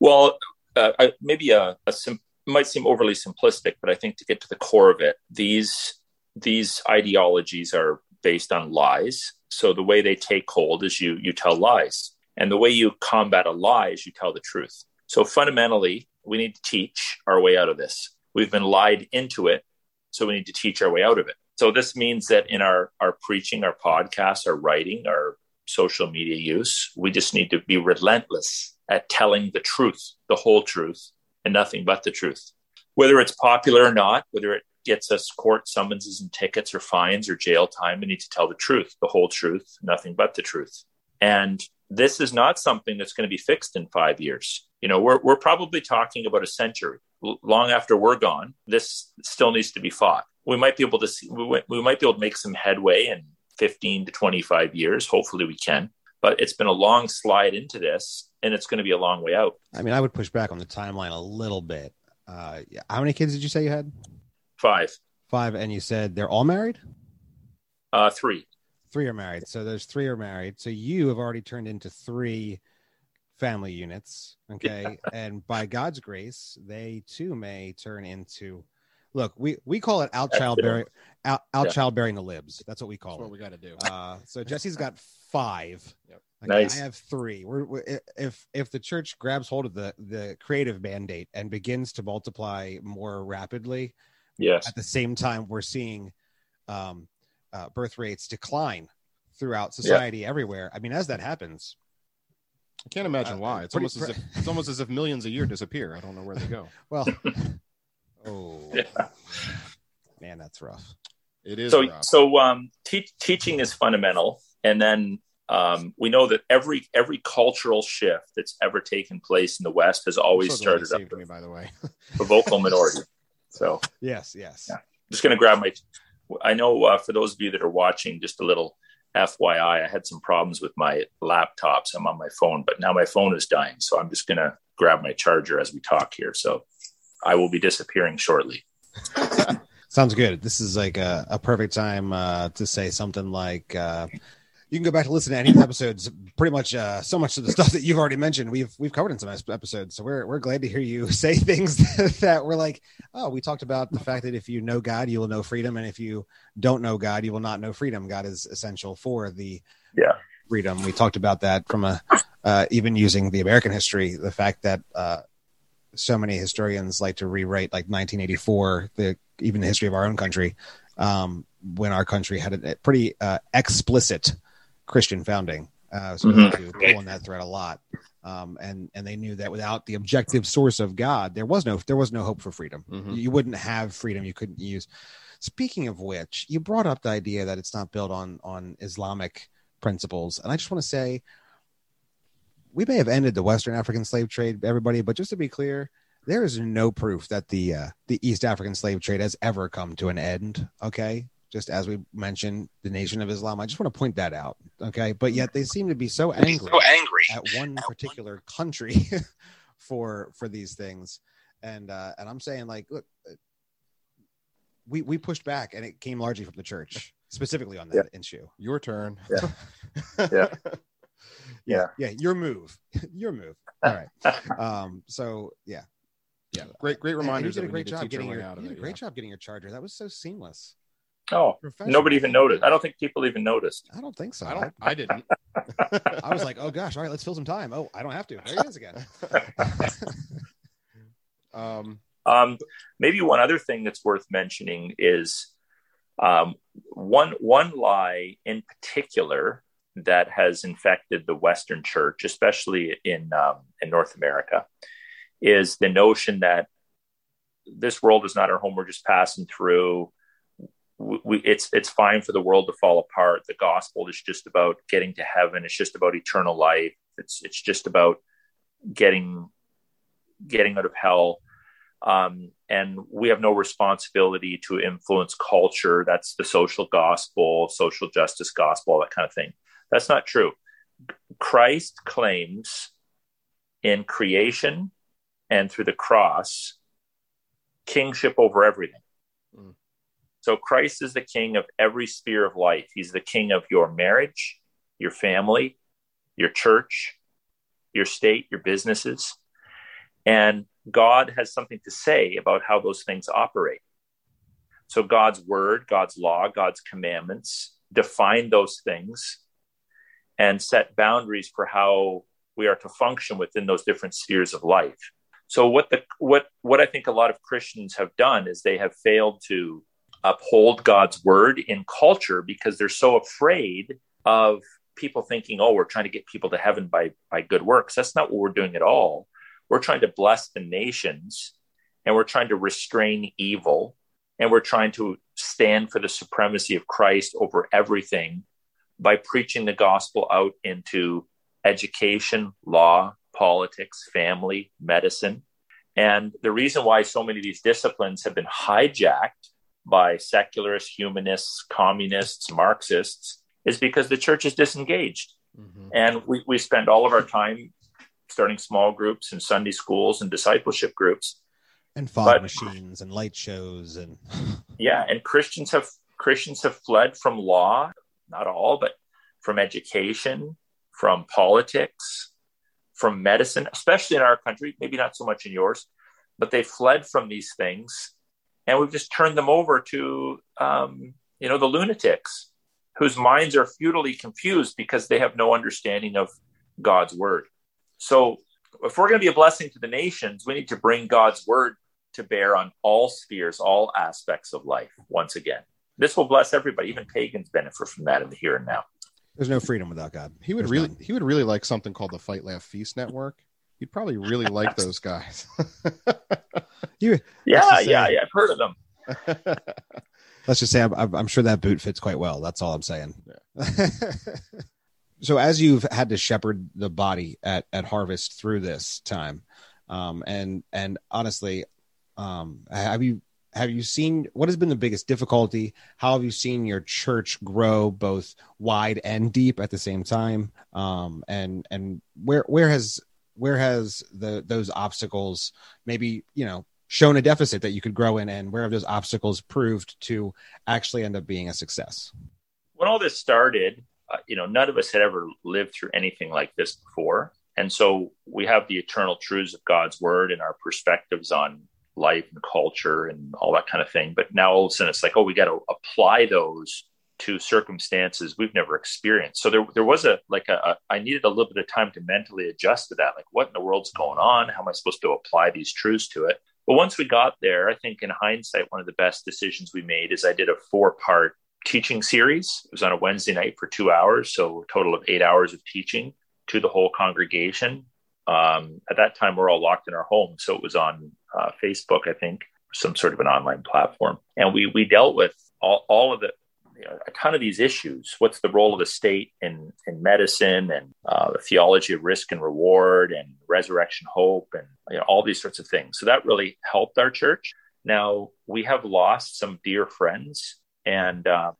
Well, uh, I, maybe a, a sim- might seem overly simplistic, but I think to get to the core of it, these these ideologies are based on lies. So the way they take hold is you you tell lies, and the way you combat a lie is you tell the truth. So fundamentally, we need to teach our way out of this. We've been lied into it, so we need to teach our way out of it. So this means that in our our preaching, our podcasts, our writing, our social media use, we just need to be relentless at telling the truth, the whole truth, and nothing but the truth. Whether it's popular or not, whether it gets us court summonses and tickets or fines or jail time, we need to tell the truth, the whole truth, nothing but the truth. And this is not something that's going to be fixed in five years. You know, we're, we're probably talking about a century long after we're gone, this still needs to be fought. We might be able to see, we, we might be able to make some headway in 15 to 25 years. Hopefully we can, but it's been a long slide into this and it's going to be a long way out. I mean, I would push back on the timeline a little bit. Uh, how many kids did you say you had? Five. Five. And you said they're all married? Uh, three. Three are married. So there's three are married. So you have already turned into three family units. Okay. Yeah. And by God's grace, they too may turn into look, we, we call it out childbearing out, out yeah. childbearing the libs. That's what we call That's it. what we got to do. Uh, so Jesse's got five. Yep. Okay, nice. I have three. We're, we're, if if the church grabs hold of the the creative mandate and begins to multiply more rapidly, yes. At the same time, we're seeing um, uh, birth rates decline throughout society yeah. everywhere. I mean, as that happens, I can't imagine uh, why. It's pretty, almost as if it's almost as if millions a year disappear. I don't know where they go. Well, oh yeah. man, that's rough. It is. So rough. so um, te- teaching is fundamental, and then um, we know that every every cultural shift that's ever taken place in the West has always so started up me, by the way, a vocal minority. So yes, yes. Yeah. Just going to grab my. I know uh, for those of you that are watching, just a little FYI, I had some problems with my laptop, so I'm on my phone, but now my phone is dying, so I'm just going to grab my charger as we talk here. So I will be disappearing shortly. Sounds good. This is like a, a perfect time uh, to say something like, uh, you can go back to listen to any of the episodes. Pretty much, uh, so much of the stuff that you've already mentioned, we've we've covered in some episodes. So we're we're glad to hear you say things that we're like, oh, we talked about the fact that if you know God, you will know freedom, and if you don't know God, you will not know freedom. God is essential for the yeah freedom. We talked about that from a uh, even using the American history, the fact that uh, so many historians like to rewrite like 1984, the even the history of our own country, um, when our country had a, a pretty uh, explicit Christian founding. Uh, so mm-hmm. pull on that thread a lot. Um, and and they knew that without the objective source of God, there was no there was no hope for freedom. Mm-hmm. You wouldn't have freedom. You couldn't use. Speaking of which, you brought up the idea that it's not built on on Islamic principles, and I just want to say, we may have ended the Western African slave trade, everybody, but just to be clear, there is no proof that the uh, the East African slave trade has ever come to an end. Okay, just as we mentioned, the Nation of Islam. I just want to point that out. Okay. But yet they seem to be so angry, so angry. at one particular country for for these things. And uh, and I'm saying like, look, uh, we we pushed back and it came largely from the church, specifically on that yeah. issue. Your turn. Yeah. yeah. yeah. Yeah. Your move. your move. All right. Um, so yeah. Yeah. Great, great reminder. You did a great job getting your, you did a great yeah. job getting your charger. That was so seamless. Oh, nobody even noticed. I don't think people even noticed. I don't think so. I don't. I didn't. I was like, oh gosh, all right, let's fill some time. Oh, I don't have to. There he is again. um, um, maybe one other thing that's worth mentioning is um, one one lie in particular that has infected the Western Church, especially in um, in North America, is the notion that this world is not our home. We're just passing through we, it's it's fine for the world to fall apart. The gospel is just about getting to heaven. It's just about eternal life. It's it's just about getting getting out of hell. Um, and we have no responsibility to influence culture. That's the social gospel, social justice gospel, that kind of thing. That's not true. Christ claims in creation and through the cross kingship over everything. So Christ is the king of every sphere of life. He's the king of your marriage, your family, your church, your state, your businesses. And God has something to say about how those things operate. So God's word, God's law, God's commandments define those things and set boundaries for how we are to function within those different spheres of life. So what the what what I think a lot of Christians have done is they have failed to uphold God's word in culture because they're so afraid of people thinking, oh, we're trying to get people to heaven by, by good works. That's not what we're doing at all. We're trying to bless the nations and we're trying to restrain evil and we're trying to stand for the supremacy of Christ over everything by preaching the gospel out into education, law, politics, family, medicine. And the reason why so many of these disciplines have been hijacked by secularists, humanists, communists, Marxists is because the church is disengaged. Mm-hmm. And we, we spend all of our time starting small groups and Sunday schools and discipleship groups. And fog but, machines and light shows and yeah, and Christians have Christians have fled from law, not all, but from education, from politics, from medicine, especially in our country, maybe not so much in yours, but they fled from these things, and we've just turned them over to um, you know the lunatics whose minds are futilely confused because they have no understanding of God's word. So, if we're going to be a blessing to the nations, we need to bring God's word to bear on all spheres, all aspects of life. Once again, this will bless everybody. Even pagans benefit from that in the here and now. There's no freedom without God. He would There's really none. he would really like something called the Fight Laugh Feast Network. He'd probably really like those guys. you, yeah, yeah, yeah. I've heard of them. let's just say I'm, I'm, sure that boot fits quite well. That's all I'm saying. Yeah. so as you've had to shepherd the body at at Harvest through this time, um, and and honestly, um, have you have you seen what has been the biggest difficulty? How have you seen your church grow both wide and deep at the same time? Um, and and where where has where has the those obstacles maybe you know shown a deficit that you could grow in, and where have those obstacles proved to actually end up being a success? When all this started, uh, you know, none of us had ever lived through anything like this before. And so we have the eternal truths of God's word and our perspectives on life and culture and all that kind of thing. But now all of a sudden it's like, oh, we got to apply those to circumstances we've never experienced. So there, there was a like a, a I needed a little bit of time to mentally adjust to that. Like, what in the world's going on? How am I supposed to apply these truths to it? But once we got there, I think in hindsight, one of the best decisions we made is I did a four part teaching series. It was on a Wednesday night for two hours, so a total of eight hours of teaching to the whole congregation. Um, at that time, we're all locked in our homes, so it was on uh, Facebook, I think, some sort of an online platform, and we we dealt with all, all of the a ton of these issues. What's the role of the state in in medicine and uh, the theology of risk and reward and resurrection hope and you know, all these sorts of things. So that really helped our church. Now we have lost some dear friends and uh,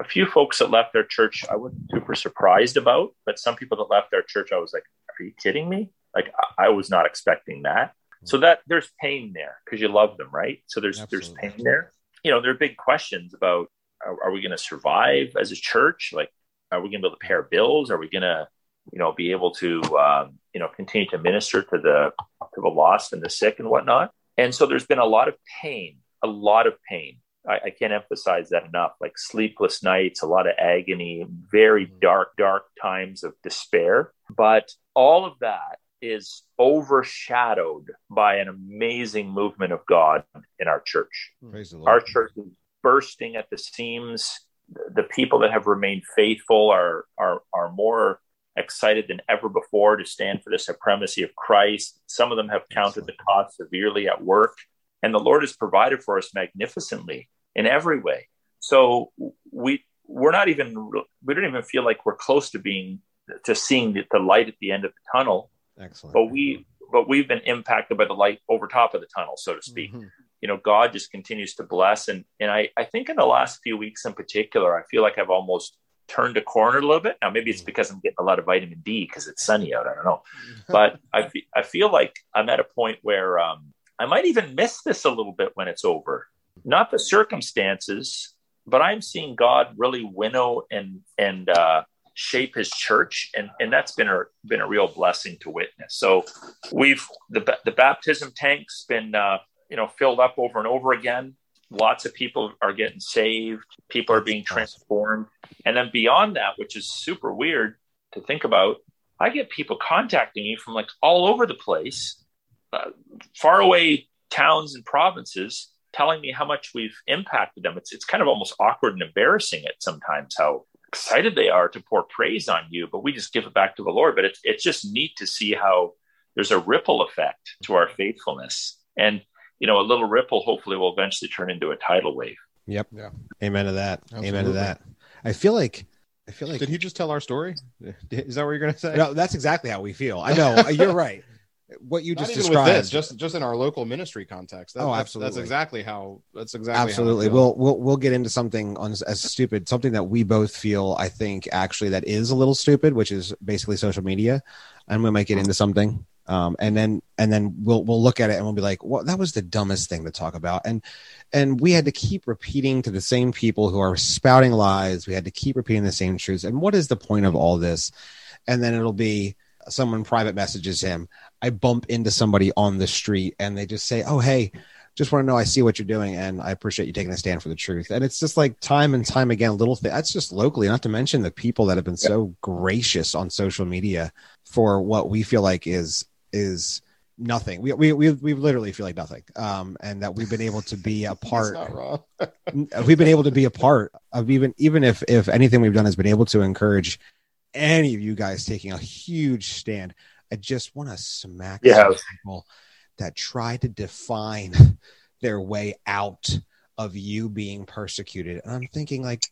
a few folks that left our church. I wasn't super surprised about, but some people that left our church, I was like, "Are you kidding me?" Like I, I was not expecting that. So that there's pain there because you love them, right? So there's Absolutely. there's pain there. You know, there are big questions about are, are we going to survive as a church? Like, are we going to be able to pay our bills? Are we going to, you know, be able to, um, you know, continue to minister to the to the lost and the sick and whatnot? And so there's been a lot of pain, a lot of pain. I, I can't emphasize that enough. Like sleepless nights, a lot of agony, very mm-hmm. dark, dark times of despair. But all of that is overshadowed by an amazing movement of God in our church. Our church is bursting at the seams. The people that have remained faithful are are are more excited than ever before to stand for the supremacy of Christ. Some of them have counted the cost severely at work, and the Lord has provided for us magnificently in every way. So we we're not even we don't even feel like we're close to being to seeing the, the light at the end of the tunnel. Excellent. But we but we've been impacted by the light over top of the tunnel, so to speak. Mm-hmm you know, God just continues to bless. And and I, I think in the last few weeks in particular, I feel like I've almost turned a corner a little bit. Now maybe it's mm. because I'm getting a lot of vitamin D because it's sunny out. I don't know, but I I feel like I'm at a point where um, I might even miss this a little bit when it's over. Not the circumstances, but I'm seeing God really winnow and and uh, shape His church, and and that's been a been a real blessing to witness. So we've the the baptism tank's been uh, you know filled up over and over again. Lots of people are getting saved. People are being transformed. And then beyond that which is super weird to think about i get people contacting me from like all over the place uh, far away towns and provinces telling me how much we've impacted them. It's, it's kind of almost awkward and embarrassing at sometimes how excited they are to pour praise on you but we just give it back to the lord. But it's, it's just neat to see how there's a ripple effect to our faithfulness. And you know, a little ripple hopefully will eventually turn into a tidal wave. Yep. Yeah. Amen to that. Absolutely. Amen to that. I feel like I feel like Did he just tell our story? Is that what you're going to say? No, that's exactly how we feel. I know. you're right. what you Not just even described. with this, just just in our local ministry context. That- Oh, that's- absolutely. That's exactly how. That's exactly absolutely feel. we'll we'll we'll get into something on as stupid something that we both feel i think actually that is a little stupid which is basically social media and we might get into something um and then and then we'll we'll look at it and we'll be like well that was the dumbest thing to talk about. And and we had to keep repeating to the same people who are spouting lies. We had to keep repeating the same truths. And what is the point of all this? And then it'll be someone private messages him. I bump into somebody on the street and they just say oh hey just want to know I see what you're doing and I appreciate you taking a stand for the truth. And it's just like time and time again, little thing. That's just locally, not to mention the people that have been so gracious on social media for what we feel like is is nothing. We we we, we literally feel like nothing. Um, and that we've been able to be a That's part. not wrong. we've been able to be a part of even even if if anything we've done has been able to encourage any of you guys taking a huge stand. I just want to smack You some people that try to define their way out of you being persecuted. And I'm thinking, like,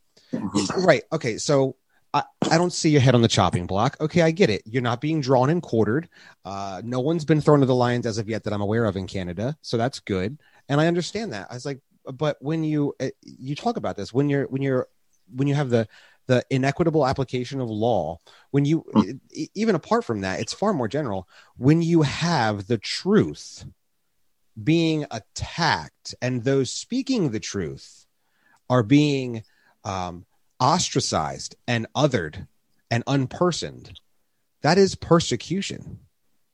right, okay, so I, I don't see your head on the chopping block. Okay, I get it. You're not being drawn and quartered. Uh, no one's been thrown to the lions as of yet that I'm aware of in Canada, so that's good. And I understand that. I was like, but when you uh, you talk about this, when you're when you're when you have the the inequitable application of law, when you e- even apart from that, it's far more general. When you have the truth being attacked and those speaking the truth are being um, ostracized and othered and unpersoned, that is persecution.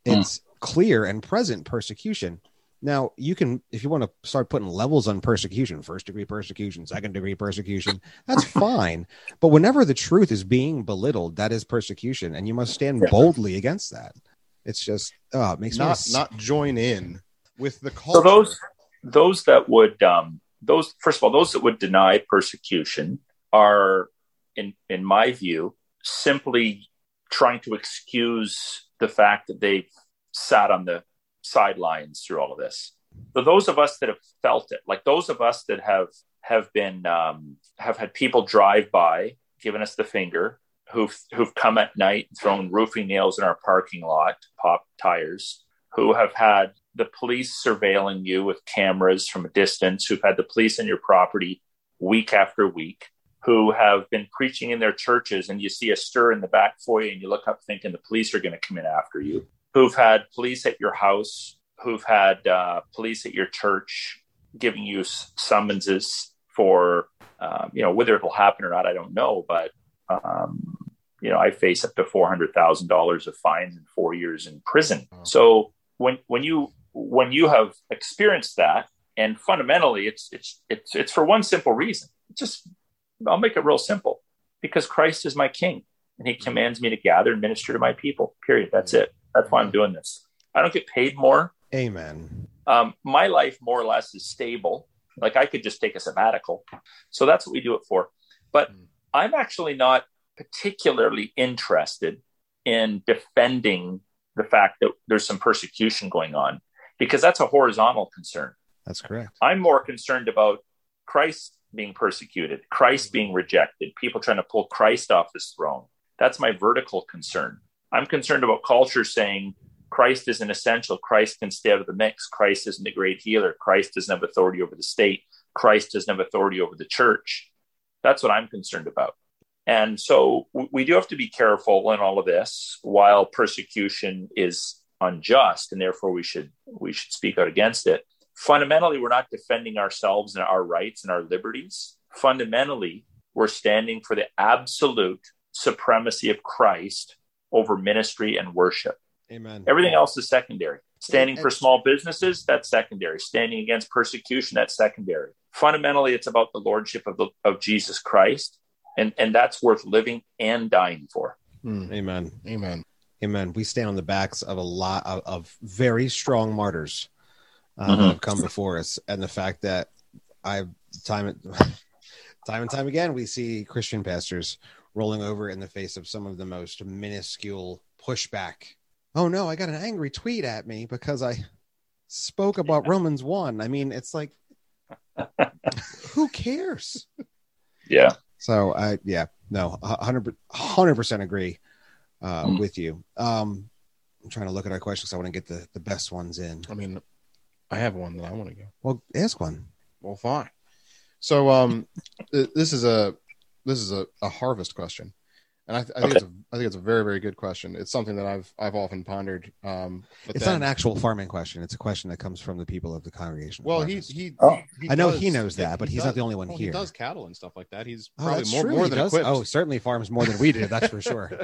It's clear and present persecution. Now, you can, if you want to start putting levels on persecution, first degree persecution, second degree persecution, that's fine. But whenever the truth is being belittled, that is persecution, and you must stand Yeah. boldly against that. It's just, oh, it makes me not s- not join in with the culture. So those those that would um, those first of all those that would deny persecution are in in my view simply trying to excuse the fact that they've sat on the sidelines through all of this. So those of us that have felt it, like those of us that have have been um, have had people drive by, giving us the finger, who've who've come at night, and thrown roofing nails in our parking lot, pop tires, who have had the police surveilling you with cameras from a distance, who've had the police in your property week after week, who have been preaching in their churches, and you see a stir in the back foyer, and you look up thinking the police are going to come in after you, who've had police at your house, who've had uh, police at your church giving you summonses for, um, you know, whether it'll happen or not, I don't know, but um, you know, I face up to four hundred thousand dollars of fines and four years in prison. So when when you when you have experienced that, and fundamentally, it's it's it's it's for one simple reason. Just I'll make it real simple because Christ is my King, and He commands me to gather and minister to my people. Period. That's it. That's why I'm doing this. I don't get paid more. Amen. Um, my life more or less is stable. Like I could just take a sabbatical. So that's what we do it for. But Mm. I'm actually not particularly interested in defending the fact that there's some persecution going on because that's a horizontal concern. That's correct. I'm more concerned about Christ being persecuted, Christ mm-hmm. being rejected, people trying to pull Christ off his throne. That's my vertical concern. I'm concerned about culture saying Christ isn't essential. Christ can stay out of the mix. Christ isn't a great healer. Christ doesn't have authority over the state. Christ doesn't have authority over the church. That's what I'm concerned about. And so we do have to be careful in all of this while persecution is unjust and therefore we should we should speak out against it fundamentally we're not defending ourselves and our rights and our liberties fundamentally we're standing for the absolute supremacy of christ over ministry and worship Amen. everything else is secondary standing for small businesses that's secondary standing against persecution that's secondary fundamentally it's about the lordship of, the, of jesus christ and and that's worth living and dying for Hmm. Amen. Amen. Amen. We stand on the backs of a lot of, of very strong martyrs uh, Mhm. that have come before us, and the fact that I time and time and time again we see Christian pastors rolling over in the face of some of the most minuscule pushback. Oh no, I got an angry tweet at me because I spoke about Romans one. I mean, it's like, who cares? yeah So I yeah no a hundred hundred percent agree uh, Mm. with you. Um, I'm trying to look at our questions. So I want to get the, the best ones in. I mean, I have one that I want to go. Well, ask one. Well, fine. So, um, this is a this is a, a harvest question, and I, th- I think okay. it's a, I think it's a very very good question. It's something that I've I've often pondered. Um, it's then, not an actual farming question. It's a question that comes from the people of the congregation. Well, he he, oh. he, I know does, he knows that, but he's does, not the only one well, here. He does cattle and stuff like that. He's oh, probably more, more than does? equipped. Oh, certainly farms more than we do. That's for sure.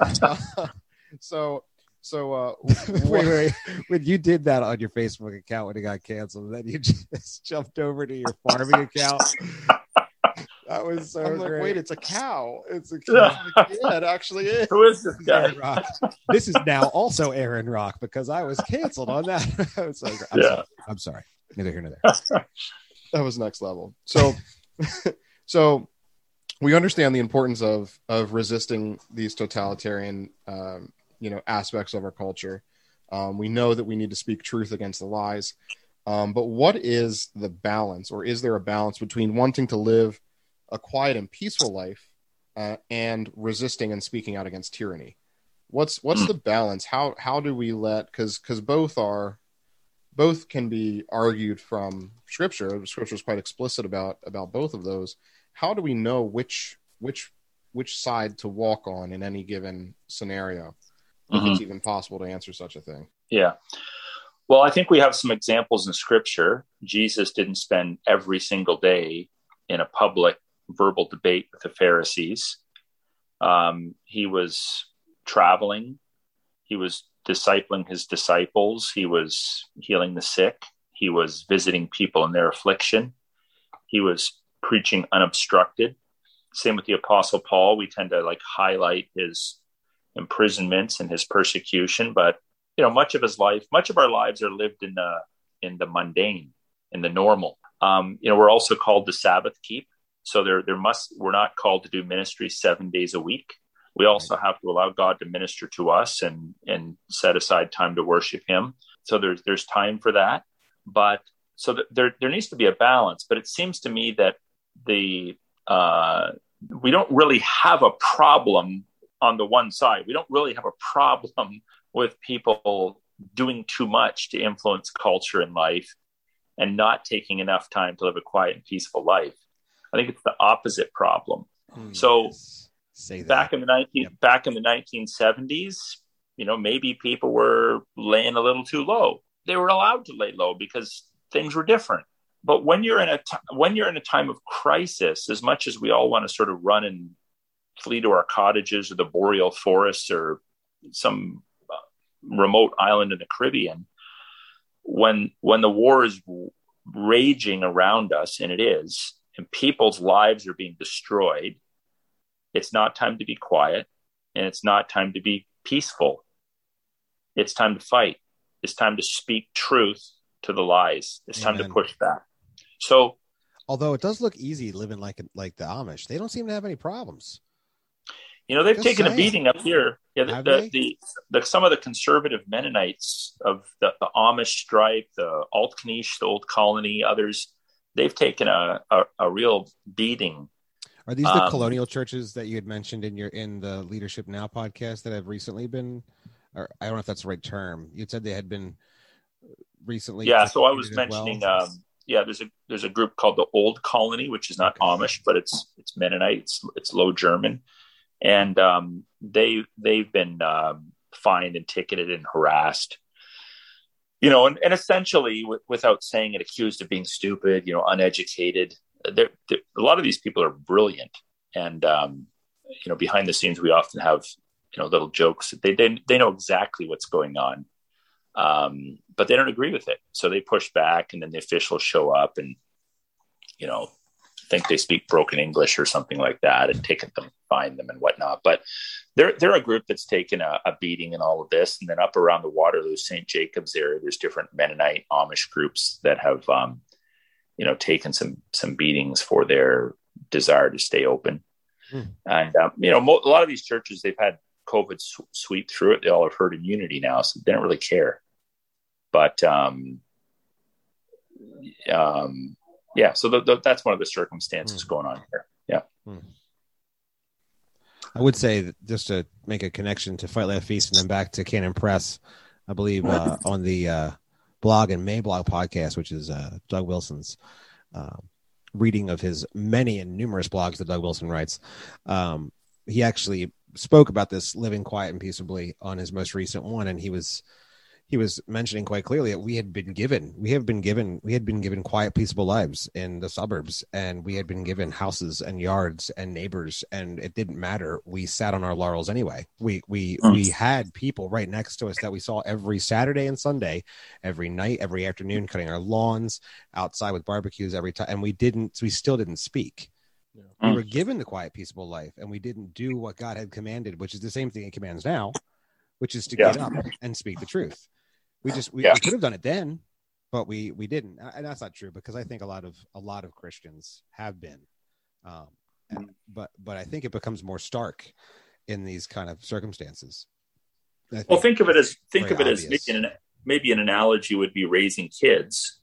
so so uh wait, wait, when you did that on your Facebook account when it got canceled, then you just jumped over to your farming account. That was so I'm great. like, wait, it's a cow. It's a cow. yeah, it actually is. Who is this guy? Rock. This is now also Aaron Rock because I was canceled on that. so I'm, yeah. sorry. I'm sorry. Neither here nor there. that was next level. So so we understand the importance of of resisting these totalitarian um, you know aspects of our culture. Um, we know that we need to speak truth against the lies. Um, but what is the balance, or is there a balance between wanting to live a quiet and peaceful life uh, and resisting and speaking out against tyranny? What's what's the balance? How how do we let because because both are both can be argued from scripture. Scripture is quite explicit about about both of those. How do we know which which which side to walk on in any given scenario? Mm-hmm. it's even possible to answer such a thing. Yeah. Well, I think we have some examples in scripture. Jesus didn't spend every single day in a public verbal debate with the Pharisees. Um, he was traveling, he was discipling his disciples, he was healing the sick, he was visiting people in their affliction, he was preaching unobstructed. Same with the Apostle Paul. We tend to like highlight his imprisonments and his persecution, but you know, much of his life, much of our lives are lived in the in the mundane, in the normal. Um, you know, we're also called to Sabbath keep. So there, there must we're not called to do ministry seven days a week. We also have to allow God to minister to us and and set aside time to worship Him. So there's there's time for that, but so there there needs to be a balance. But it seems to me that the uh, we don't really have a problem on the one side. We don't really have a problem with people doing too much to influence culture and life and not taking enough time to live a quiet and peaceful life. I think it's the opposite problem. Mm, so back in the 19 yep. back in the 1970s, you know, maybe people were laying a little too low. They were allowed to lay low because things were different. But when you're in a t- when you're in a time of crisis, as much as we all want to sort of run and flee to our cottages or the boreal forests or some uh, remote island in the Caribbean, when when the war is raging around us, and it is, and people's lives are being destroyed, it's not time to be quiet, and it's not time to be peaceful. It's time to fight. It's time to speak truth to the lies. It's Amen. time to push back. So, although it does look easy living like like the Amish, they don't seem to have any problems. You know, they've Just taken saying. a beating up here. Yeah, the, the, the, the, some of the conservative Mennonites of the, the Amish stripe, the Alt Knish, the Old Colony, others, they've taken a, a, a real beating. Are these the um, colonial churches that you had mentioned in your in the Leadership Now podcast that have recently been, or I don't know if that's the right term. You said they had been recently. Yeah, so I was mentioning. Well. Um, yeah, there's a there's a group called the Old Colony, which is not okay. Amish, but it's it's Mennonite. It's, it's Low German and um, they they've been um, fined and ticketed and harassed. You know and, and essentially w- without saying it accused of being stupid you know uneducated they're, they're, a lot of these people are brilliant. And um, you know behind the scenes we often have you know little jokes. They they, they know exactly what's going on um, but they don't agree with it. So they push back and then the officials show up and you know think they speak broken English or something like that and ticket them, find them and whatnot. But they're, they're a group that's taken a, a beating in all of this. And then up around the Waterloo, St. Jacobs area, there's different Mennonite Amish groups that have, um, you know, taken some, some beatings for their desire to stay open. Hmm. And, um, you know, mo- a lot of these churches, they've had COVID sw- sweep through it. They all have herd immunity now, so they don't really care. But, um, um, yeah, so the, the, that's one of the circumstances mm. going on here. Yeah. Mm. I would say just to make a connection to Fight Laugh Feast and then back to Canon Press, I believe uh, on the uh, Blog and Mablog podcast, which is uh, Doug Wilson's uh, reading of his many and numerous blogs that Doug Wilson writes. Um, he actually spoke about this living quiet and peaceably on his most recent one, and he was he was mentioning quite clearly that we had been given we have been given we had been given quiet peaceable lives in the suburbs and we had been given houses and yards and neighbors and it didn't matter we sat on our laurels anyway we we mm. we had people right next to us that we saw every saturday and sunday every night every afternoon cutting our lawns outside with barbecues every time and we didn't we still didn't speak yeah. we mm. were given the quiet peaceable life and we didn't do what god had commanded which is the same thing he commands now which is to yeah. get up and speak the truth we just we, yeah. we could have done it then, but we we didn't, and that's not true because I think a lot of a lot of Christians have been, um, and, but but I think it becomes more stark in these kind of circumstances. Think well, think of it as think of it obvious. as maybe an, maybe an analogy would be raising kids.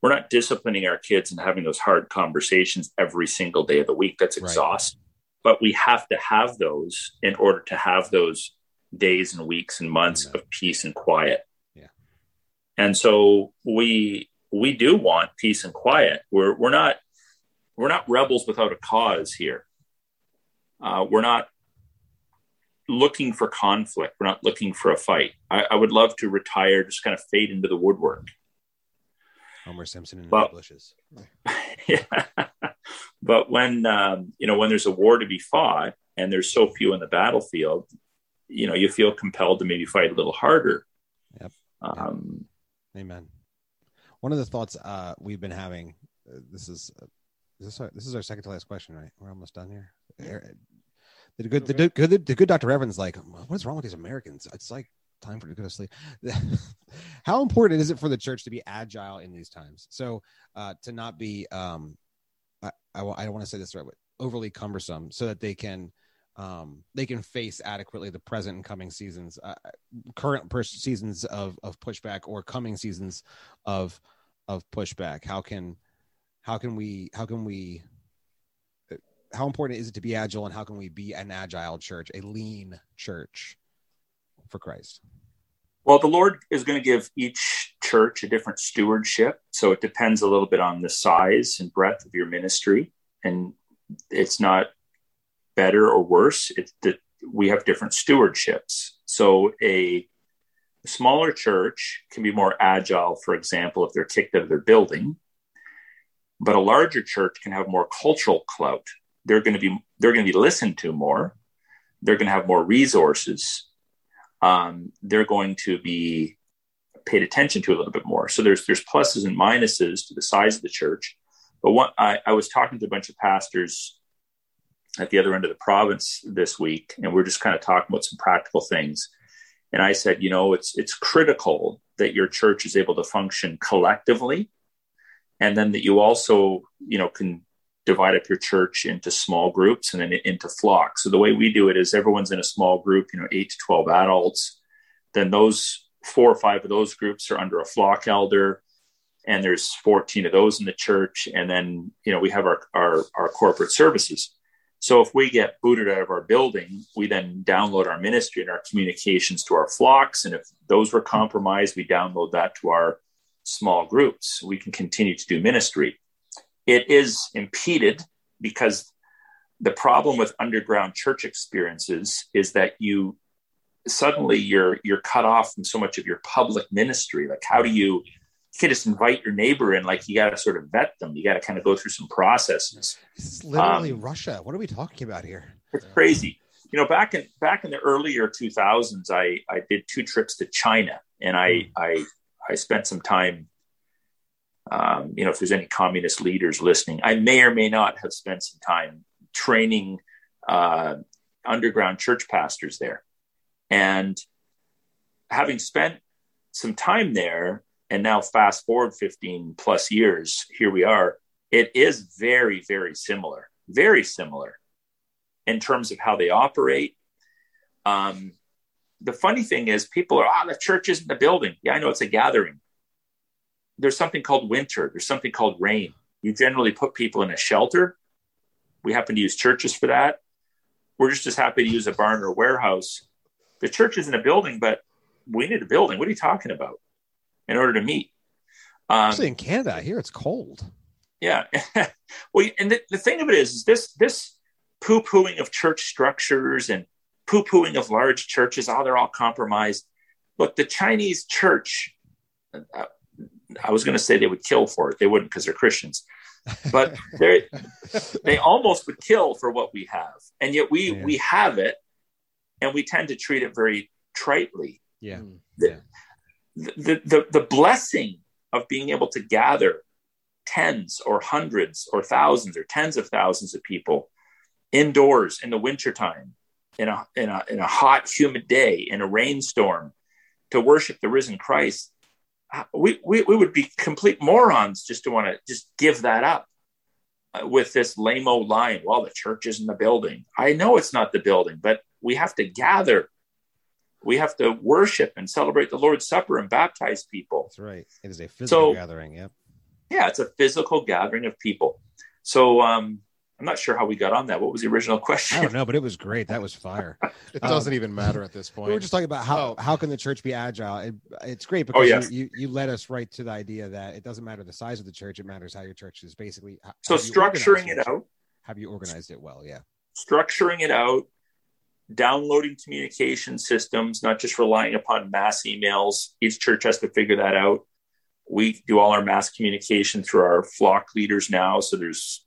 We're not disciplining our kids and having those hard conversations every single day of the week. That's exhausting. Right. But we have to have those in order to have those days and weeks and months of peace and quiet. And so we we do want peace and quiet. We're we're not we're not rebels without a cause here. Uh, we're not looking for conflict. We're not looking for a fight. I, I, would love to retire, just kind of fade into the woodwork. Homer Simpson in but, the bushes. yeah. but when um, you know when there's a war to be fought and there's so few in the battlefield, you know you feel compelled to maybe fight a little harder. Yep. Um, Amen. One of the thoughts uh, we've been having. Uh, this is uh, this is our, this is our second to last question, right? We're almost done here. The good, the good, the good Dr. Evans like, what's wrong with these Americans? It's like time for to go to sleep. How important is it for the church to be agile in these times? So uh, to not be, um, I, I, I don't want to say this right, but overly cumbersome, so that they can um, they can face adequately the present and coming seasons, uh, current seasons of of pushback or coming seasons of of pushback. How can how can we how can we uh, how important is it to be agile and how can we be an agile church, a lean church for Christ? Well, the Lord is going to give each church a different stewardship. So it depends a little bit on the size and breadth of your ministry. And it's not better or worse. It's that we have different stewardships. So a smaller church can be more agile, for example, if they're kicked out of their building. But a larger church can have more cultural clout. They're going to be they're going to be listened to more. They're going to have more resources. Um, they're going to be paid attention to a little bit more. So there's there's pluses and minuses to the size of the church. But what I, I was talking to a bunch of pastors at the other end of the province this week, and we're just kind of talking about some practical things. And I said, you know, it's it's critical that your church is able to function collectively, and then that you also, you know, can divide up your church into small groups and then into flocks. So the way we do it is everyone's in a small group, you know, eight to twelve adults. Then those four or five of those groups are under a flock elder and there's 14 of those in the church and then you know we have our our, our corporate services so if we get booted out of our building, we then download our ministry and our communications to our flocks. And if those were compromised, we download that to our small groups. We can continue to do ministry. It is impeded because the problem with underground church experiences is that you suddenly you're you're cut off from so much of your public ministry. Like how do you you can't just invite your neighbor in. Like you got to sort of vet them. You got to kind of go through some processes. This is literally um, Russia. What are we talking about here? It's crazy. You know, back in back in the earlier 2000s, I I did two trips to China, and I mm. I I spent some time. Um, you know, if there's any communist leaders listening, I may or may not have spent some time training uh, underground church pastors there, and having spent some time there, and now fast forward 15 plus years here we are. It is very very similar very similar in terms of how they operate. Um, the funny thing is people are oh the church isn't the building. Yeah i know it's a gathering. There's something called winter. There's something called rain. You generally put people in a shelter. We happen to use churches for that. We're just as happy to use a barn or a warehouse. The church isn't a building, but we need a building. What are you talking about? In order to meet. Um, Actually, in Canada, here it's cold. Yeah. well, and the, the thing of it is, is this this poo pooing of church structures and poo pooing of large churches. Oh, they're all compromised. Look, the Chinese church. Uh, I was going to say they would kill for it. They wouldn't because they're Christians, but they they almost would kill for what we have, and yet we yeah. we have it, and we tend to treat it very tritely. Yeah. The, yeah. The, the, the blessing of being able to gather tens or hundreds or thousands or tens of thousands of people indoors in the wintertime in a, in a, in a hot, humid day, in a rainstorm, to worship the risen Christ, uh, we, we, we would be complete morons just to want to just give that up uh, with this lame old line. Well, the church is in the building. I know it's not the building, but we have to gather. We have to worship and celebrate the Lord's Supper and baptize people. That's right. It is a physical so, gathering. Yep. Yeah, it's a physical gathering of people. So, um, I'm not sure how we got on that. What was the original question? I don't know, but it was great. That was fire. it doesn't um, even matter at this point. We were just talking about how oh. how can the church be agile. It, it's great oh, because oh, yes. you, you, you led us right to the idea that it doesn't matter the size of the church; it matters how your church is. Basically, so structuring it out. Have you organized it well? Yeah, structuring it out, downloading communication systems, not just relying upon mass emails. Each church has to figure that out. We do all our mass communication through our flock leaders now. So there's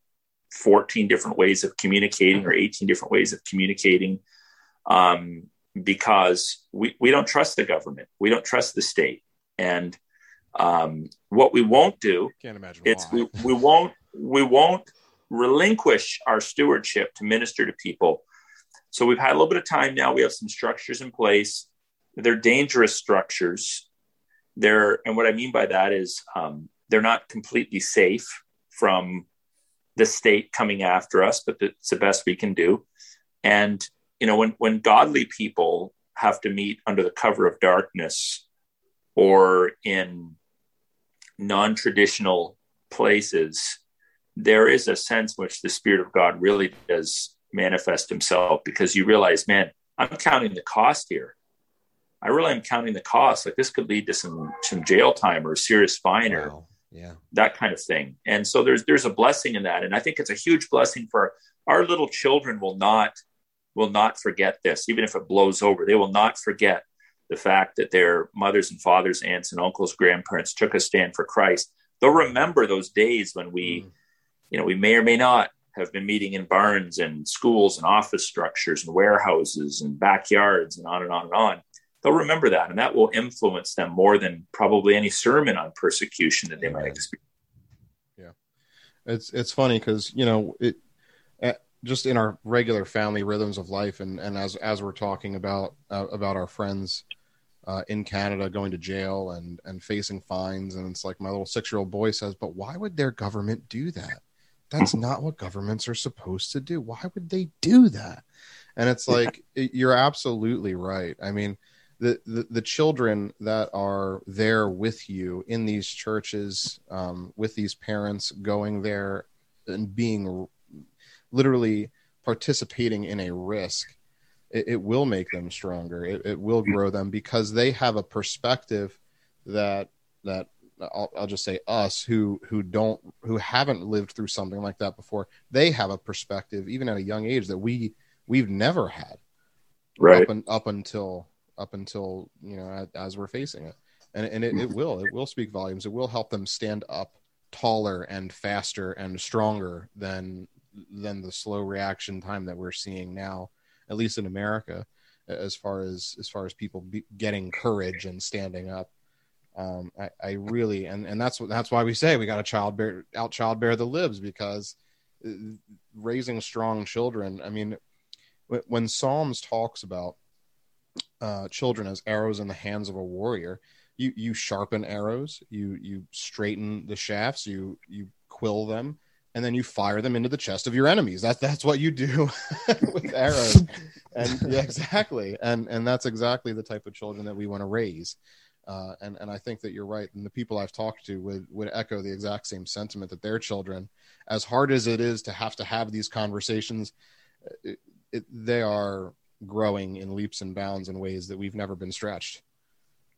14 different ways of communicating or 18 different ways of communicating um, because we, we don't trust the government. We don't trust the state. And um, what we won't do Can't imagine it's we, we won't we won't relinquish our stewardship to minister to people. So we've had a little bit of time now. We have some structures in place. They're dangerous structures. They're and what I mean by that is um, they're not completely safe from the state coming after us, but it's the best we can do. And you know, when when godly people have to meet under the cover of darkness or in non-traditional places, there is a sense in which the Spirit of God really does manifest himself because you realize, man, I'm counting the cost here. I really am counting the cost. Like this could lead to some some jail time or a serious fine wow. or yeah that kind of thing and so there's there's a blessing in that and i think it's a huge blessing for our little children will not will not forget this even if it blows over they will not forget the fact that their mothers and fathers aunts and uncles grandparents took a stand for christ they'll remember those days when we mm. you know we may or may not have been meeting in barns and schools and office structures and warehouses and backyards and on and on and on. They'll remember that and that will influence them more than probably any sermon on persecution that they might experience. Yeah. It's it's funny because you know it eh, just in our regular family rhythms of life and and as as we're talking about uh, about our friends uh, in Canada going to jail and and facing fines and it's like my little 6-year-old boy says but why would their government do that that's not what governments are supposed to do. Why would they do that? And it's like you're absolutely right. I mean the, the, the children that are there with you in these churches um, with these parents going there and being literally participating in a risk it, it will make them stronger. It, it, will grow them because they have a perspective that that I'll, I'll just say us who who don't who haven't lived through something like that before they have a perspective even at a young age that we we've never had. Right. Up, up until up until you know as, as we're facing it. And, and it, it will it will speak volumes. It will help them stand up taller and faster and stronger than than the slow reaction time that we're seeing now at least in america as far as as far as people getting courage and standing up um, I, I, really and and that's what that's why we say we got to child bear out child bear the libs because uh, raising strong children i mean when psalms talks about uh, children as arrows in the hands of a warrior. You you sharpen arrows, you you straighten the shafts, you you quill them, and then you fire them into the chest of your enemies. That's that's what you do with arrows. and yeah, exactly. And and that's exactly the type of children that we want to raise. Uh, and and I think that you're right. And the people I've talked to would would echo the exact same sentiment that their children, as hard as it is to have to have these conversations, uh, it, they are growing in leaps and bounds in ways that we've never been stretched.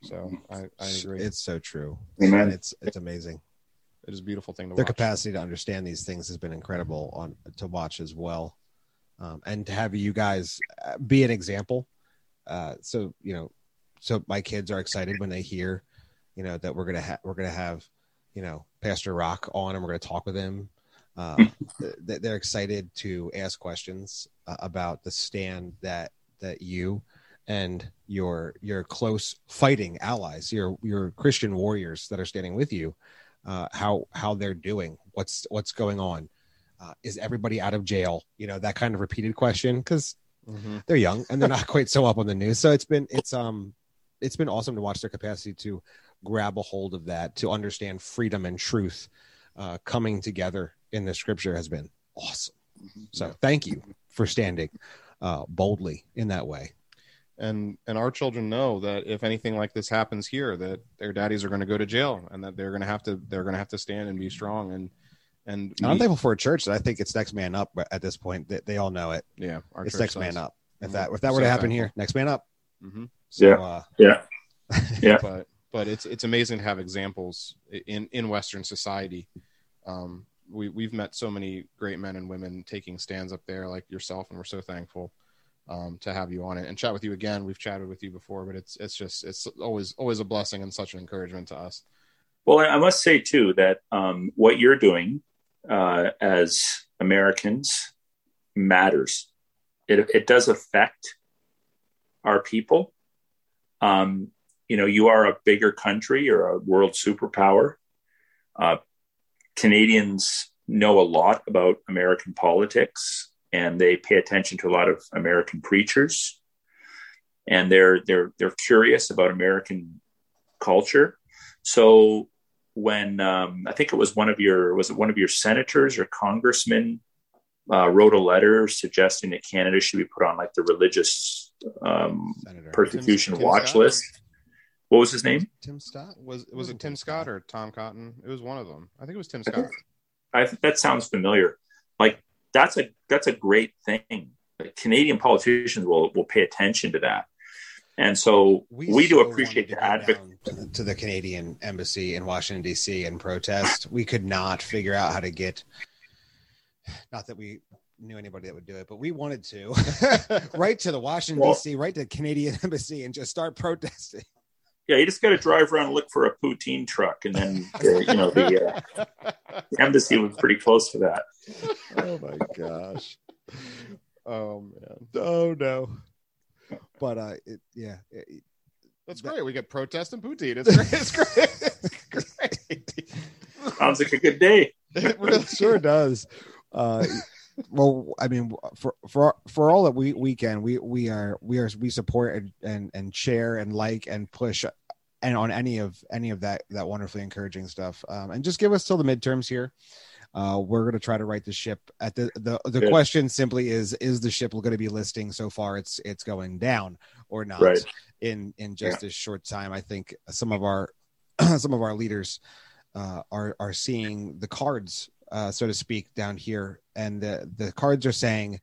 So I, I agree. It's so true. Amen. It's it's amazing. it is a beautiful thing to watch. Their watch. capacity to understand these things has been incredible on to watch as well, um, and to have you guys uh, be an example. Uh, so you know, so my kids are excited when they hear, you know, that we're gonna have we're gonna have, you know, Pastor Rock on and we're gonna talk with him. Uh, they're excited to ask questions uh, about the stand that that you and your your close fighting allies, your your Christian warriors that are standing with you, uh, how how they're doing, what's what's going on, uh, is everybody out of jail? You know that kind of repeated question because Mhm. they're young and they're not quite so up on the news. So it's been it's um it's been awesome to watch their capacity to grab a hold of that, to understand freedom and truth uh, coming together in the scripture has been awesome. So thank you for standing uh, boldly in that way. and and our children know that if anything like this happens here that their daddies are going to go to jail and that they're going to have to they're going to have to stand and be strong and and I'm we- thankful for a church that I think it's next man up at this point. They, they all know it. yeah It's next man up. If Mhm. that if that were So to happen thankful. here, next man up. Mhm. So, Yeah. Uh, Yeah. Yeah. but but it's it's amazing to have examples in in Western society. Um, we we've met so many great men and women taking stands up there like yourself, and we're so thankful um, to have you on it and chat with you again. We've chatted with you before, but it's it's just it's always always a blessing and such an encouragement to us. Well, I I must say too that um, what you're doing uh, as Americans matters. It it does affect our people. Um, you know, you are a bigger country or a world superpower. Uh, Canadians know a lot about American politics, and they pay attention to a lot of American preachers, and they're they're they're curious about American culture. So when um, I think it was one of your was it one of your senators or congressmen uh, wrote a letter suggesting that Canada should be put on like the religious um, Senator persecution Tim watch Scott? list. What was his name? Tim Scott Was was it Tim Tim Scott Scott. or Tom Cotton? It was one of them. I think it was Tim I think- Scott. I think that sounds familiar. Like that's a that's a great thing. Like, Canadian politicians will will pay attention to that, and so we, do so appreciate wanted to the advocate. to, to the Canadian embassy in Washington D.C. and protest. We could not figure out how to get. Not that we knew anybody that would do it, but we wanted to. right to the Washington Well- D.C. Right to the Canadian embassy and just start protesting. Yeah, you just got to drive around and look for a poutine truck, and then uh, you know the, uh, the embassy was pretty close to that. Oh my gosh. Oh man, Oh no. But uh, it, yeah, it, that's That- great. We get protest and poutine. It's great. It's great. It's great. Sounds like a good day. It really sure does. Uh, well, I mean, for for for all that we we can, we we are we are we support and and, and share and like and push, and on any of any of that that wonderfully encouraging stuff. Um, and just give us till the midterms here. Uh, we're going to try to right the ship. At the the the question simply is: Is the ship going to be listing? So far, it's it's going down or not Right. in in just a short time. I think some of our some of our leaders uh, are are seeing the cards, uh, so to speak, down here, and the the cards are saying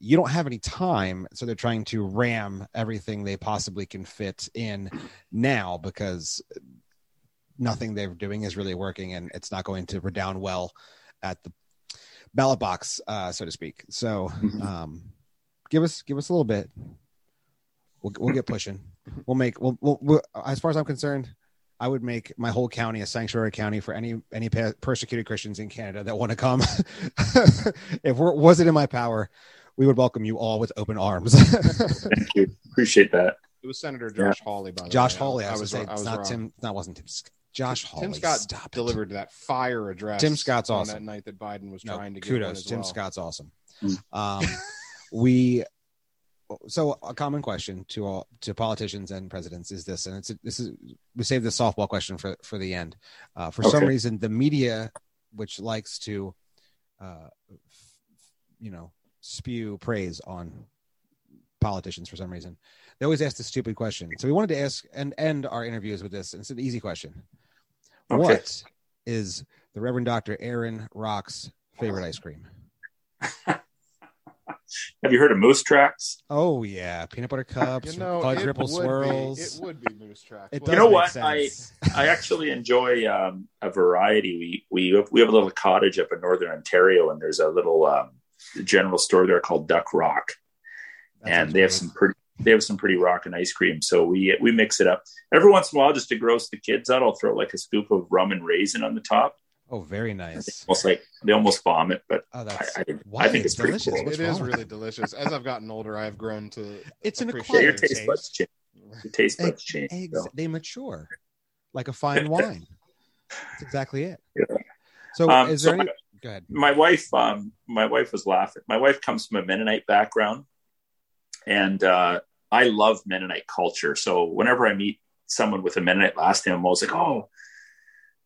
you don't have any time, so they're trying to ram everything they possibly can fit in now because nothing they're doing is really working, and it's not going to redound well at the ballot box, uh, so to speak. So, Mhm. um, give us give us a little bit. We'll we'll get pushing. We'll make we'll, we'll, we'll as far as I'm concerned. I would make my whole county a sanctuary county for any any persecuted Christians in Canada that want to come. if we're, was it in my power, we would welcome you all with open arms. Thank you. Appreciate that. It was Senator Josh Hawley, by the Josh way. Hawley, I, I was, was, say, I was not wrong. Tim. That wasn't Tim. Josh Hawley. Tim Scott stop it. delivered that fire address. Tim Scott's on awesome. that night that Biden was No, trying to get kudos. as Tim well. Scott's awesome. Mm. Um, we so a common question to all to politicians and presidents is this, and it's this is we saved the softball question for for the end. Uh, for some reason, the media, which likes to, uh, f- you know, spew praise on politicians for some reason, they always ask the stupid question. So we wanted to ask and end our interviews with this. And it's an easy question. Okay. What is the Reverend Doctor Aaron Rock's favorite ice cream? Have you heard of Moose Tracks? Oh yeah, peanut butter cups, You know, fudge ripple swirls. Be, it would be moose tracks. It does You know what? sense. I actually enjoy um, a variety. We we have, we have a little cottage up in northern Ontario, and there's a little um, general store there called Duck Rock, That and sounds they have some pretty they have some pretty rockin' ice cream. So we we mix it up every once in a while just to gross the kids out. I'll throw like a scoop of rum and raisin on the top. Oh, very nice. Almost like they almost vomit, but Oh, I, that's I, why I think it's pretty delicious. cool. It is really delicious. As I've gotten older, I've grown to. It's an appreciate acquired your taste buds change. Your taste buds change. eggs so. they mature like a fine wine that's exactly it Yeah. so Um, is so there any go ahead my wife um my wife was laughing my wife comes from a mennonite background and uh i love mennonite culture so whenever i meet someone with a mennonite last name i'm always like oh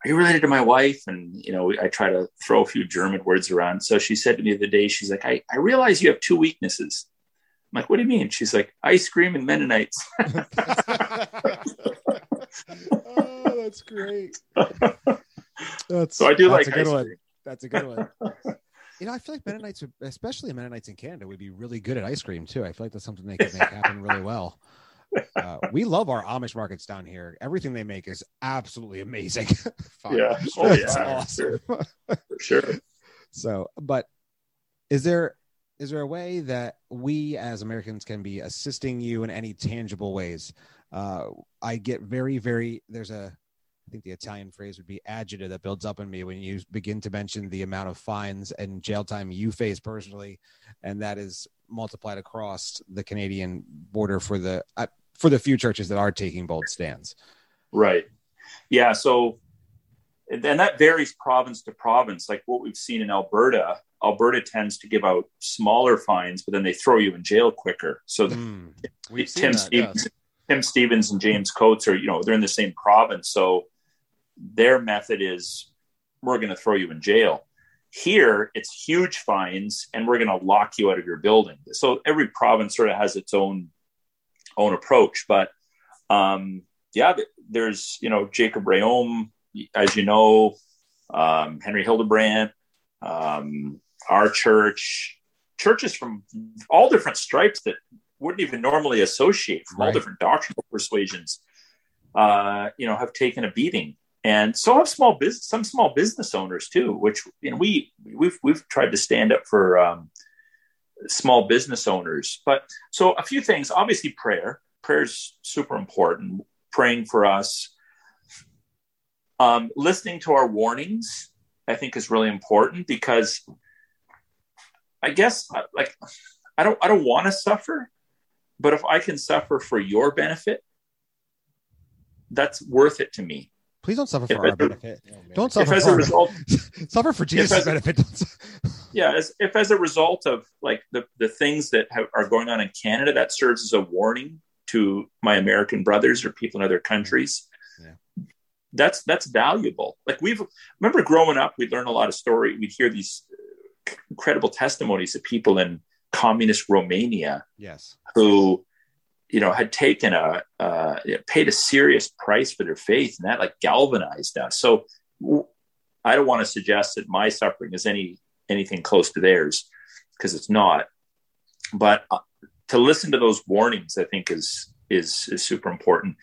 are you related to my wife? And you know i try to throw a few german words around. So she said to me the other day she's like i, I realize you have two weaknesses. I'm like what do you mean? She's like ice cream and mennonites. Oh, that's great. that's so i do that's like a good ice one. cream. That's a good one. You know i feel like mennonites would- especially mennonites in canada would be really good at ice cream too. I feel like that's something they could make happen really well uh, we love our amish markets down here. Everything they make is absolutely amazing. Yeah. Oh yeah awesome. for sure. So, but is there is there a way that we as Americans can be assisting you in any tangible ways? Uh, I get very, very. There's a, I think the Italian phrase would be agita that builds up in me when you begin to mention the amount of fines and jail time you face personally, and that is multiplied across the Canadian border for the uh, for the few churches that are taking bold stands. Right. Yeah. So, and that varies province to province. Like what we've seen in Alberta, Alberta tends to give out smaller fines, but then they throw you in jail quicker. So Mm. Tim Stephens, yes. Tim Stephens and James Coates are, you know, they're in the same province. So their method is we're going to throw you in jail. Here, it's huge fines, and we're going to lock you out of your building. So every province sort of has its own own approach. But um, yeah, there's you know Jacob Reaume, as you know, um, Henry Hildebrandt, um, our church, churches from all different stripes that wouldn't even normally associate from all different doctrinal persuasions, uh, you know, have taken a beating. And so have small business, some small business owners too, which you know we we've we've tried to stand up for um, small business owners. But so a few things. Obviously, prayer. Prayer is super important. Praying for us, um, listening to our warnings, I think is really important because I guess uh, like I don't I don't want to suffer, but if I can suffer for your benefit, that's worth it to me. Please don't suffer If for our benefit. Oh. Don't If suffer as for a result, suffer for Jesus' benefit. Yeah, as, if as a result of like the the things that have, are going on in Canada, that serves as a warning to my American brothers or people in other countries. Yeah. That's that's valuable. Like we've remember growing up, we'd learn a lot of story. We'd hear these incredible testimonies of people in communist Romania yes. who you know had taken a uh, paid a serious price for their faith and that like galvanized us so I don't want to suggest that my suffering is any anything close to theirs because it's not. But uh, to listen to those warnings i think is is is super important.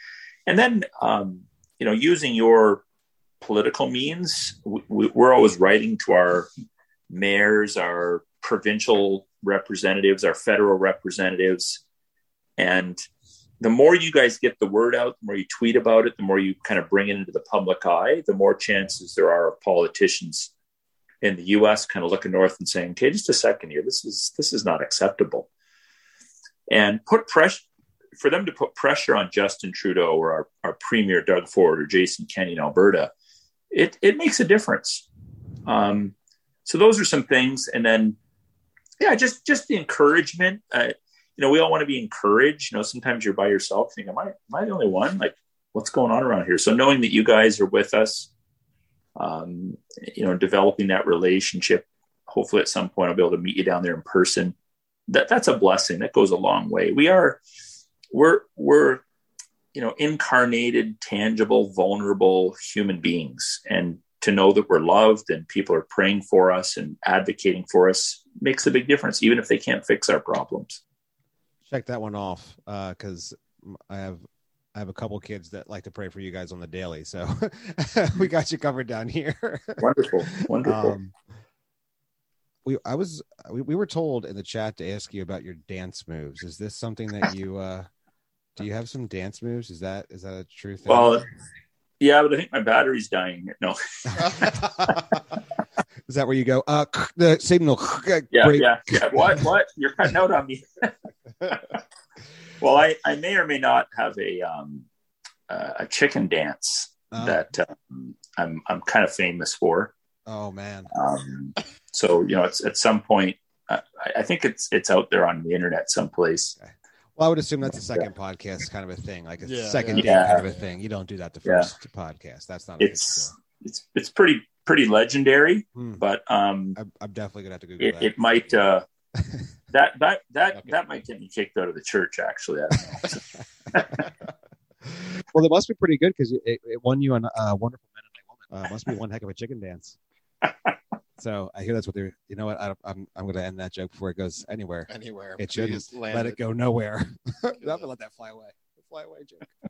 And then um, you know using your political means we, we're always writing to our mayors our provincial representatives our federal representatives. And the more you guys get the word out, the more you tweet about it, the more you kind of bring it into the public eye, the more chances there are of politicians in the US kind of looking north and saying, okay, just a second here, this is this is not acceptable. And put pressure for them to put pressure on Justin Trudeau or our, our premier Doug Ford or Jason Kenney in Alberta, it it makes a difference. Um, so those are some things. And then yeah, just just the encouragement. Uh, you know, we all want to be encouraged. You know, sometimes you're by yourself thinking, am I, am I the only one? Like, what's going on around here? So knowing that you guys are with us, um, you know, developing that relationship, hopefully at some point I'll be able to meet you down there in person. That that's a blessing. That goes a long way. We are, we're, we're, you know, incarnated, tangible, vulnerable human beings. And to know that we're loved and people are praying for us and advocating for us makes a big difference, even if they can't fix our problems. Check that one off because uh, I have I have a couple kids that like to pray for you guys on the daily, so we got you covered down here. wonderful, wonderful. Um, we I was we, we were told in the chat to ask you about your dance moves. Is this something that you uh do you have some dance moves? Is that is that a true thing? Well, yeah, but I think my battery's dying. No. is that where you go? Uh, the signal. Yeah, break. yeah, yeah. What? What? You're cutting out on me. well, I, I may or may not have a um, uh, a chicken dance oh. that um, I'm I'm kind of famous for. Oh man. Um, so you know, it's at some point. Uh, I, I, think it's it's out there on the internet someplace. Okay. Well, I would assume that's a second yeah. podcast kind of a thing, like a yeah, second yeah. kind of a thing. You don't do that the first podcast. That's not. It's it's it's pretty pretty legendary, hmm. but um, I'm, I'm, definitely gonna have to Google it. That. It might uh, that that that okay. that might get me kicked out of the church. Actually, well, it must be pretty good because it, it, won you a uh, wonderful men and woman. Uh, must be one heck of a chicken dance. So I hear that's what they're. You know what? I, am I'm, I'm going to end that joke before it goes anywhere. Anywhere. It should just let it go nowhere. I'm going to let that fly away. Fly away joke.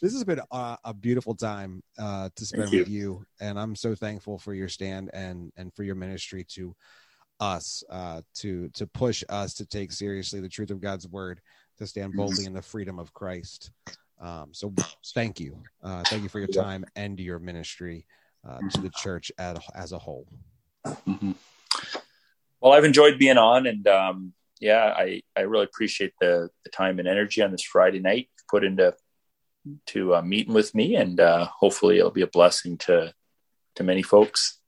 this has been a, a beautiful time uh, to spend you. with you, and I'm so thankful for your stand and and for your ministry to us uh, to to push us to take seriously the truth of God's word, to stand boldly in the freedom of Christ. Um, so thank you, uh, thank you for your time and your ministry uh, to the church at, as a whole. Mm-hmm. Well, I've enjoyed being on, and um, yeah, I I really appreciate the the time and energy on this Friday night put into to uh, meeting with me, and uh, hopefully it'll be a blessing to to many folks.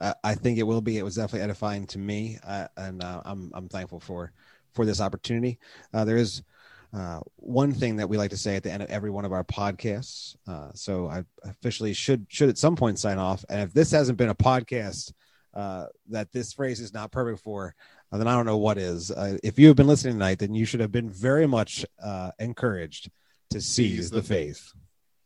I think it will be. It was definitely edifying to me, uh, and uh, I'm I'm thankful for for this opportunity. Uh, there is uh, one thing that we like to say at the end of every one of our podcasts. Uh, so I officially should should at some point sign off. And if this hasn't been a podcast uh, that this phrase is not perfect for, uh, then I don't know what is. Uh, if you have been listening tonight, then you should have been very much uh, encouraged to seize, the, faith.